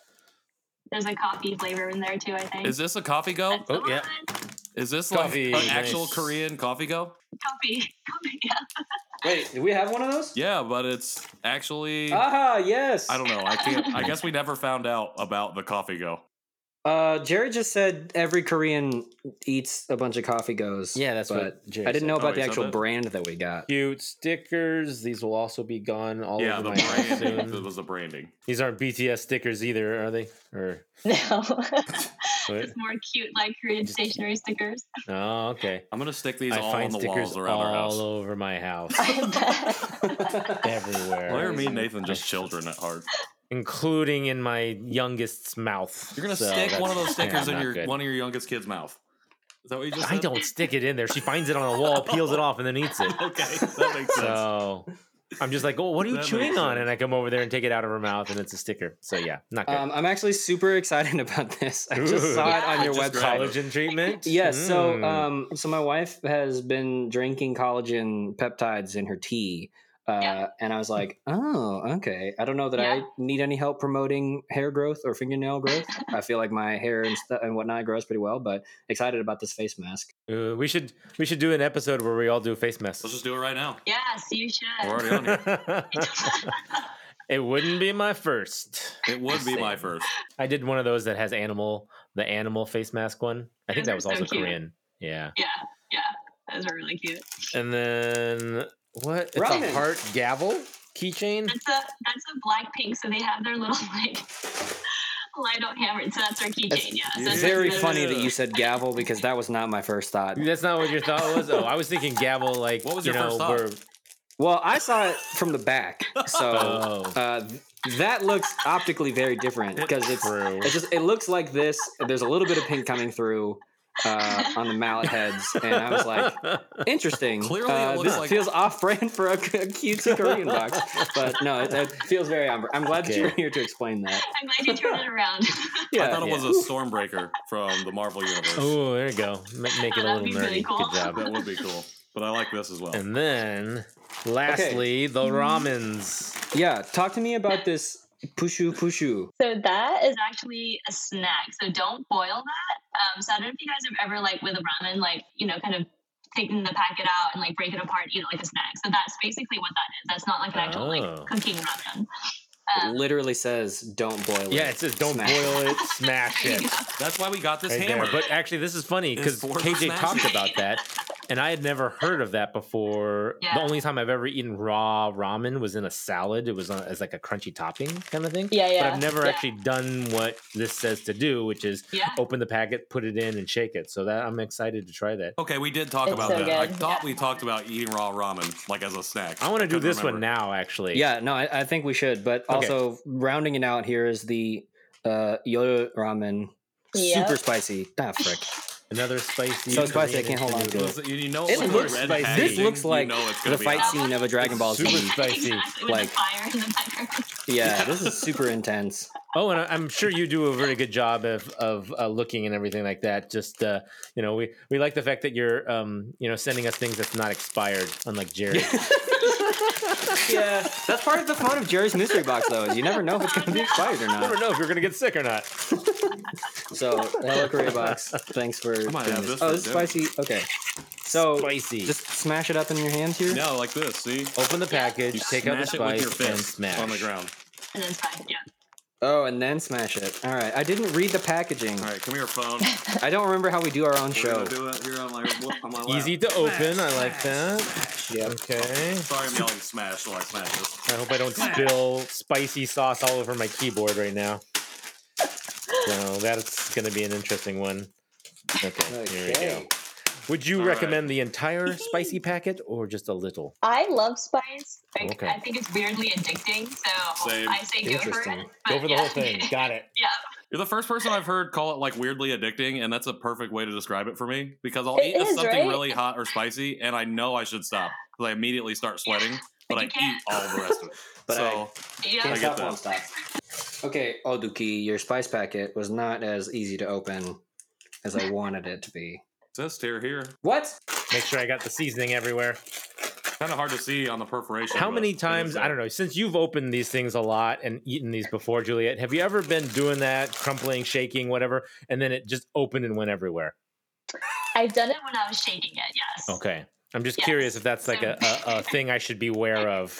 There's a coffee flavor in there too. I think. Is this a coffee go? That's Oh, yeah. Is this Coffee, like an actual. Korean coffee go? Coffee. Coffee. Yeah. wait do we have one of those Yeah, but it's actually aha yes I don't know. I can't. I guess we never found out about the coffee go. Uh, Jared just said every Korean eats a bunch of coffee goes. Yeah, that's what Jared I didn't know said. about Oh, the he said actual that? brand that we got. Cute stickers. These will also be gone all Yeah, over the my house branding. It soon. was the branding. These aren't BTS stickers either, are they? Or No. what? It's more cute, like Korean stationery stickers. Oh, okay. I'm gonna stick these I all on find the stickers walls around our all house. over my house, I everywhere, Why are me and Nathan just children at heart? Including in my youngest's mouth. You're gonna So stick one of those stickers yeah, in your good. one of your youngest kid's mouth. Is that what you just I don't stick it in there. She finds it on a wall, peels it off, and then eats it. Okay, that makes sense. So I'm just like, oh, what are you That chewing on? sense. And I come over there and take it out of her mouth, and it's a sticker. So yeah, not good. Um, I'm actually super excited about this. I just Ooh. saw it on your website. collagen treatment. Yes. So, Mm. um, so my wife has been drinking collagen peptides in her tea, uh, Yeah. and I was like, oh, okay. I don't know that I need any help promoting hair growth or fingernail growth. I feel like my hair and stuff and whatnot grows pretty well, but excited about this face mask. Uh, we should we should do an episode where we all do face masks. Let's just do it right now. Yes, you should. We're already on here. it wouldn't be my first. It would be my first. I did one of those that has animal, the animal face mask one. I think Those that was so also cute. Korean. Yeah. yeah, yeah. Those are really cute. And then what? It's Ramen. a heart gavel keychain. That's a that's a black pink, so they have their little like light on hammer. So that's our keychain. Yeah. So It's that's very the- funny that you said gavel because that was not my first thought. That's not what your thought was. Oh, I was thinking gavel. Like What was you your know, first thought? where- Well, I saw it from the back, so Oh. uh, that looks optically very different because it's True. it just it looks like this. There's a little bit of pink coming through uh, on the mallet heads, and I was like, interesting. Clearly it uh, looks this like- feels off-brand for a, a cutesy Korean box, but no, it, it feels very. on- I'm glad that you were here to explain that. I'm glad you turned it around. Yeah, I thought it was a Stormbreaker from the Marvel universe. oh, there you go. Ma- Make it a little nerdy. really cool. Good job. That would be cool. But I like this as well. And then, lastly, the ramens. yeah. Talk to me about this pushu pushu. So that is actually a snack. So don't boil that. Um, so I don't know if you guys have ever like with a ramen, like you know, kind of taken the packet out and like break it apart, eat it like a snack. So that's basically what that is. That's not like an actual Oh. like cooking ramen. Um, literally says don't boil it. Yeah, it says don't Smash. boil it, smash it. you. That's why we got this Right hammer. there. But actually, this is funny because KJ talked about that, and I had never heard of that before. The only time I've ever eaten raw ramen was in a salad. It was on, as like a crunchy topping kind of thing. Yeah, yeah. But I've never yeah. actually done what this says to do, which is Yeah. open the packet, put it in, and shake it. So that I'm excited to try that. okay, we did talk It's about so that. I thought Yeah. we talked about eating raw ramen like as a snack. I want to do couldn't this one now, actually. Yeah, no, I, I think we should. But Okay. also rounding it out here is the uh, Yoyo ramen, super spicy. Ah, frick. Another spicy. So spicy, I can't hold on to noodle. it. You, you know, It looks spicy. packaging, This looks like you know the fight scene of a Dragon Ball Super Z. spicy. Exactly, with like- fire in the background. Yeah, this is super intense. Oh, and I- I'm sure you do a very good job of of uh, looking and everything like that. Just uh, you know, we we like the fact that you're um, you know sending us things that's not expired, unlike Jerry. Yeah, that's part of the fun of Jerry's mystery box, though, is you never know if it's going to be expired or not. I never know if you're gonna get sick or not. So, hello, Korea box. Thanks for. might doing have this. this Oh, for this is spicy. Okay, so Spicy. just smash it up in your hands here. No, like this. See, Open the package, you take out the smash it with spice, your and fist smash on the ground. And then it's fine. Yeah. Oh, and then smash it. All right, I didn't read the packaging. All right, come here, phone. I don't remember how we do our own We're show. gonna do it here on my on my lap. Easy to open. I like that. Yep. Okay. Sorry, I'm yelling smash, so I smash this. I hope I don't spill spicy sauce all over my keyboard right now. So that's going to be an interesting one. Okay, here we go. Would you All right. recommend the entire spicy packet or just a little? I love spice. Like, Okay. I think it's weirdly addicting, so Same. I say go for it. Interesting. Go for the yeah. whole thing. Got it. yeah. You're the first person I've heard call it like weirdly addicting, and that's a perfect way to describe it for me because I'll It eat is, something right? really hot or spicy, and I know I should stop because I immediately start sweating, but but I eat can't. all the rest of it. But so Yeah. I get that. Won't stop. Okay, Ottogi, your spice packet was not as easy to open as I wanted it to be. this tier here, What? Make sure I got the seasoning everywhere. kind of hard to see on the perforation. How many times. I don't know, since you've opened these things a lot and eaten these before, Juliet, have you ever been doing that, crumpling, shaking, whatever, and then it just opened and went everywhere? I've done it when I was shaking it, yes. Okay. I'm just Yes. curious if that's like So- a, a, a thing I should be aware of.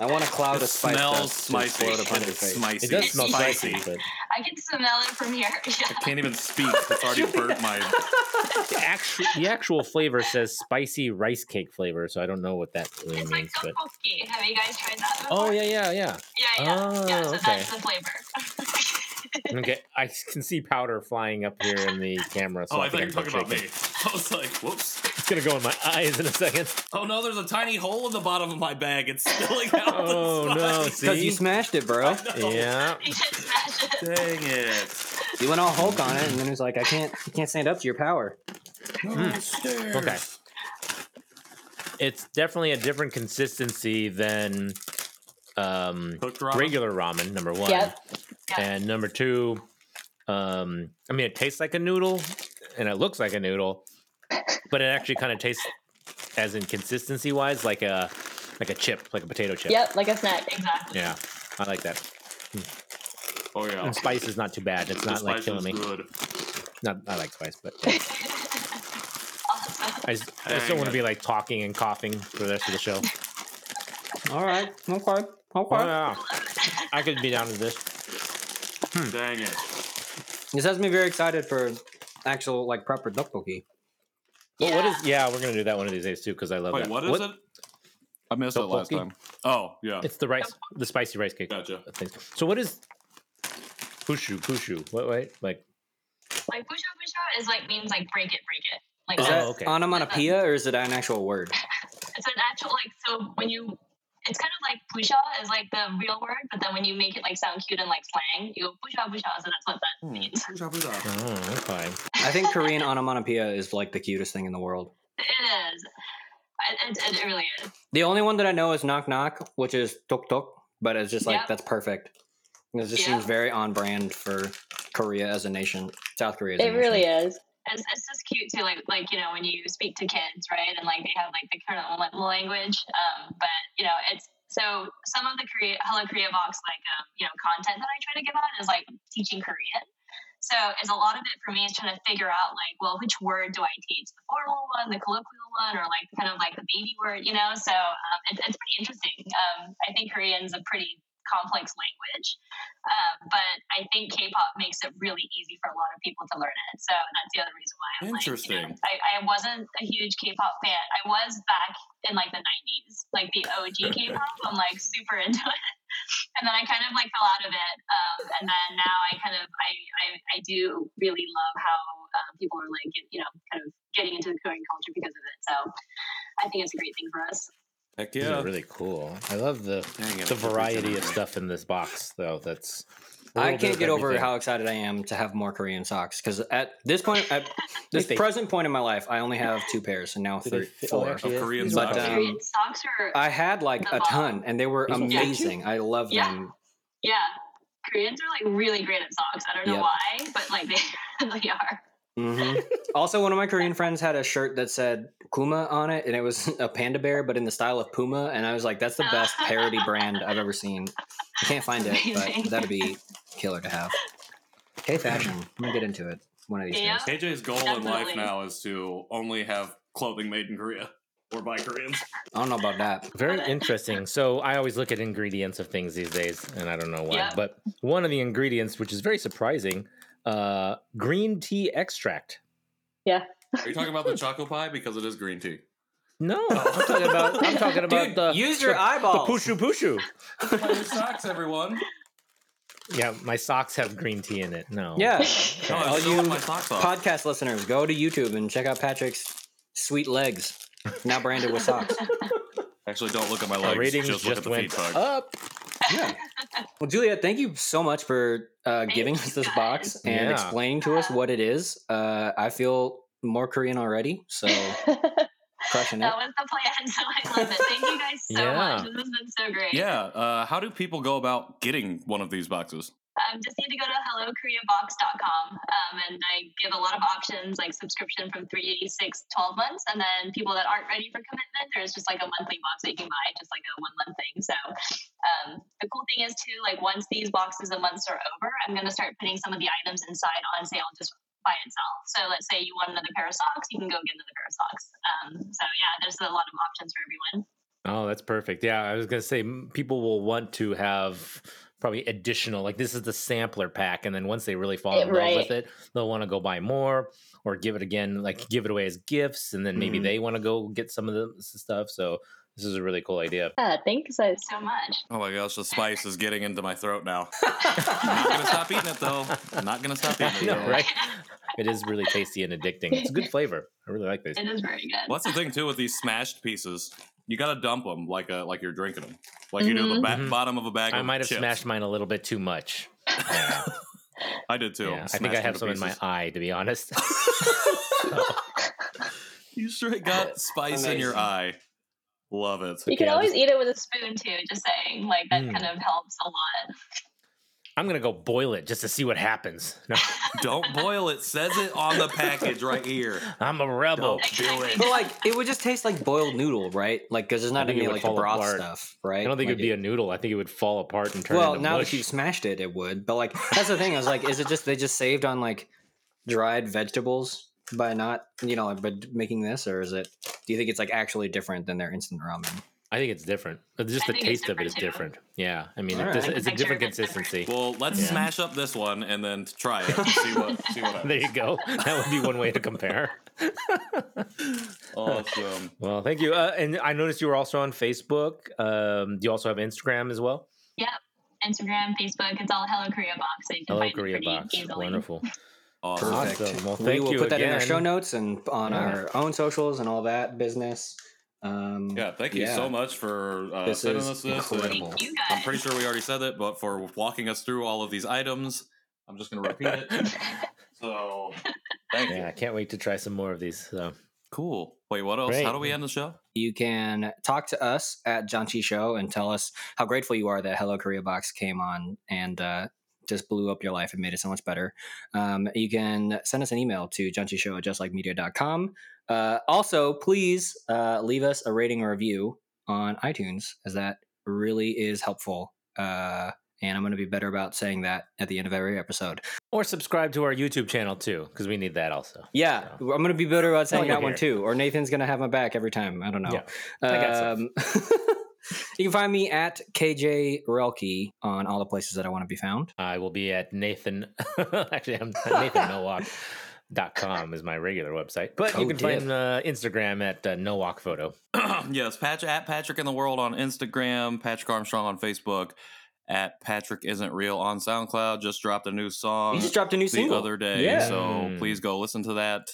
I want a cloud It of spice smells dust to spicy. explode upon your It's face. spicy. It does smell spicy. spicy, but I can smell it from here. Yeah. Can't even speak. It's already burnt my. the actual, the actual flavor says spicy rice cake flavor, so I don't know what that really It's like means. But tteokbokki. Have you guys tried that before? oh yeah, yeah, yeah. Yeah, yeah. yeah, Oh, so okay. that's the flavor. Okay, I can see powder flying up here in the camera. So Oh, I, I thought you were talking about me. I was like, whoops. It's gonna go in my eyes in a second. Oh no, there's a tiny hole in the bottom of my bag. It's spilling out. Oh, the no. Because you smashed it, bro. Yeah. you should smash it. Dang it. You went all Hulk on it, and then it was like, I can't, I can't stand up to your power. Hmm. Okay. it's definitely a different consistency than um, ramen? regular ramen. Number one, Yep. and number two, um, I mean, it tastes like a noodle and it looks like a noodle, but it actually kind of tastes, as in consistency wise, like a like a chip, like a potato chip. Yep, like a snack, exactly. Yeah, I like that. Oh yeah. And spice is not too bad. It's The not like killing is me. Good. Not I like spice, but yeah. I, just, I just don't want to be like talking and coughing for the rest of the show. All right. Okay. Okay. Oh, yeah. I could be down to this. Hmm. Dang it. This has me very excited for actual like proper tteokbokki. Well, what is? Yeah, we're gonna do that one of these days too because I love Wait, that. what is it? I missed it last time. Oh yeah. It's the rice, the spicy rice cake. Gotcha. thing. So what is pushu pushu? What wait like? Like pusha pusha is like means like break it, break it. Like Is Oh, that okay. onomatopoeia or is it an actual word? it's an actual like so when you it's kind of like pusha is like the real word, but then when you make it like sound cute and like slang, you go pusha pusha, so that's what that hmm. means. Pusha Oh, okay. I think Korean onomatopoeia is like the cutest thing in the world. It is. It, it, it really is. The only one that I know is knock knock, which is tok tok, but it's just like Yep. that's perfect. It just Yeah. seems very on brand for Korea as a nation, South Korea. As a It really is. It's, just cute too, like like you know when you speak to kids, right? And like they have like the current la- language, um, but you know it's so some of the Korea Hello Korea Box like um, you know content that I try to give out is like teaching Korean. So it's a lot of it for me is trying to figure out like, well, which word do I teach? The formal one, the colloquial one, or like kind of like the baby word, you know? So um, it, it's pretty interesting. Um, I think Korean's a pretty complex language, um, but I think K-pop makes it really easy for a lot of people to learn it. So that's the other reason why I'm like, you Interesting. know, I, I wasn't a huge K-pop fan. I was back in like the 90s, like the OG K-pop. I'm like super into it and then I kind of like fell out of it. Um, and then now I kind of I, I, I do really love how um, people are like you know kind of getting into the Korean culture because of it. So I think it's a great thing for us. Heck These yeah. are really cool. I love the Dang the variety of stuff in this box, though. That's I can't get over how excited I am to have more Korean socks because at this point, at this They- present point in my life, I only have two pairs and now Do three, fit- oh, four. Of Korean these socks. are- Um, Korean socks are I had like a ton, and they were amazing. I love Yeah. them. yeah. Koreans are like really great at socks. I don't know Yep. why, but like they really are. Hmm also, one of my Korean friends had a shirt that said Kuma on it, and it was a panda bear, but in the style of Puma. And I was like, "That's the best parody brand I've ever seen." I can't find it, but that'd be killer to have. K fashion. I'm gonna get into it one of these Yeah. days. KJ's goal in life now is to only have clothing made in Korea or by Koreans. I don't know about that. Very interesting. So I always look at ingredients of things these days, and I don't know why. Yeah. But one of the ingredients, which is very surprising, uh, green tea extract. Yeah. Are you talking about the choco pie because it is green tea? No, I'm talking about. I'm talking about Dude, the use your the, eyeballs. The pushu pushu. Buy your socks, everyone. Yeah, my socks have green tea in it. No. Yeah. No, All I still have you my socks off. podcast listeners, go to YouTube and check out Patrick's sweet legs, now branded with socks. Actually, don't look at my Our legs. ratings just just, look at the feed went tug. up. Yeah. Well, Juliet, thank you so much for uh, giving us this guys. box and Yeah. explaining to us what it is. Uh, I feel more Korean already, so crushing it. That was the plan, so I love it. Thank you guys so Yeah. much. This has been so great. Yeah. Uh, how do people go about getting one of these boxes? Um, just need to go to hellokoreabox.com um, and I give a lot of options like subscription from three, six, 12 months. And then people that aren't ready for commitment, there's just like a monthly box that you can buy, just like a one month thing. So um, the cool thing is too, like once these boxes and months are over, I'm going to start putting some of the items inside on sale just by itself. So let's say you want another pair of socks, you can go get another pair of socks. Um, so yeah, there's a lot of options for everyone. Oh, that's perfect. Yeah, I was gonna say people will want to have probably additional. Like this is the sampler pack, and then once they really fall in Eh, love right. with it, they'll want to go buy more or give it again, like give it away as gifts, and then maybe Mhm. they want to go get some of the stuff. So this is a really cool idea. Yeah, thanks so, so much. Oh my gosh, the spice is getting into my throat now. I'm not gonna stop eating it though. I'm not gonna stop eating it. No, though. right? It is really tasty and addicting. It's a good flavor. I really like this. It is very good. Well, that's the thing too with these smashed pieces. You gotta dump them like a like you're drinking them, like you do the ba- Mhm. bottom of a bag. I of might have chips. smashed mine a little bit too much. Yeah, I did too. yeah. I think I have into some in my eye, to be honest. You straight got spice in your eye. Love it. You can Yeah, always just- eat it with a spoon too. Just saying, like that Mm. kind of helps a lot. I'm gonna go boil it just to see what happens. No, Don't boil it. Says it on the package right here. I'm a rebel. Don't do it. But like, it would just taste like boiled noodle, right? Like, because there's not think any like the broth apart. stuff, right? I don't think Like it'd be a noodle. I think it would fall apart and turn well, into now mush. that you smashed it, it would. But like, that's the thing. I was like, is it just they just saved on like dried vegetables by not, you know, by making this, or is it? Do you think it's like actually different than their instant ramen? I think it's different. Just I the think it's taste of it is different, different. Yeah, I mean, All it- this- right. it's a Texture different of it's different. consistency. Well, let's Yeah. smash up this one and then try it. and see what see what There you go. That would be one way to compare. Awesome. Well, thank you. Uh, and I noticed you were also on Facebook. Um, do you also have Instagram as well? Yep, Instagram, Facebook, it's all Hello Korea Box, so you can Hello find Korea it Box. easily. Wonderful. Awesome. Perfect. Awesome. Well, we will you put that in our show notes and on Yeah. our own socials and all that business. Um, Yeah, thank you yeah. so much for uh, This sending is us this. incredible. and Thank you I'm pretty sure we already said it, but for walking us through all of these items, I'm just going to repeat it. So, thank Yeah, you. I can't wait to try some more of these. So Cool. Wait, what else? Great. How do we end the show? You can talk to us at Janchi Show and tell us how grateful you are that Hello Korea Box came on and uh, just blew up your life and made it so much better. Um, you can send us an email to janchishow at justlikemedia.com. Uh, also, please uh, leave us a rating or review on iTunes, as that really is helpful. Uh, and I'm going to be better about saying that at the end of every episode. or subscribe to our YouTube channel too, because we need that also. Yeah, I'm going to be better about saying that one too. Or Nathan's going to have my back every time. I don't know. Yeah. Um, you can find me at KJ Relke on all the places that I want to be found. I will be at Nathan. actually, I'm Nathan Nowack. Dot com is my regular website, but you can dip. find uh, Instagram at uh, Nowack Photo. yes, Patrick at Patrick in the World on Instagram, Patrick Armstrong on Facebook, at Patrick Isn't Real on SoundCloud. Just dropped a new song You just dropped a new the single other day, Yeah. so Mm. please go listen to that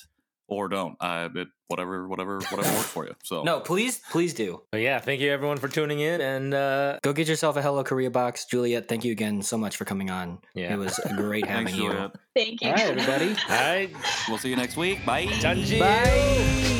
or don't. I it, whatever whatever whatever works for you. So No, please, please do. But yeah, thank you everyone for tuning in, and uh, Go get yourself a Hello Korea box. Juliet, thank you again so much for coming on. Yeah. It was great having thanks, you. Juliet. Thank you. All right, everybody. all right, We'll see you next week. Bye. Janchi. Bye.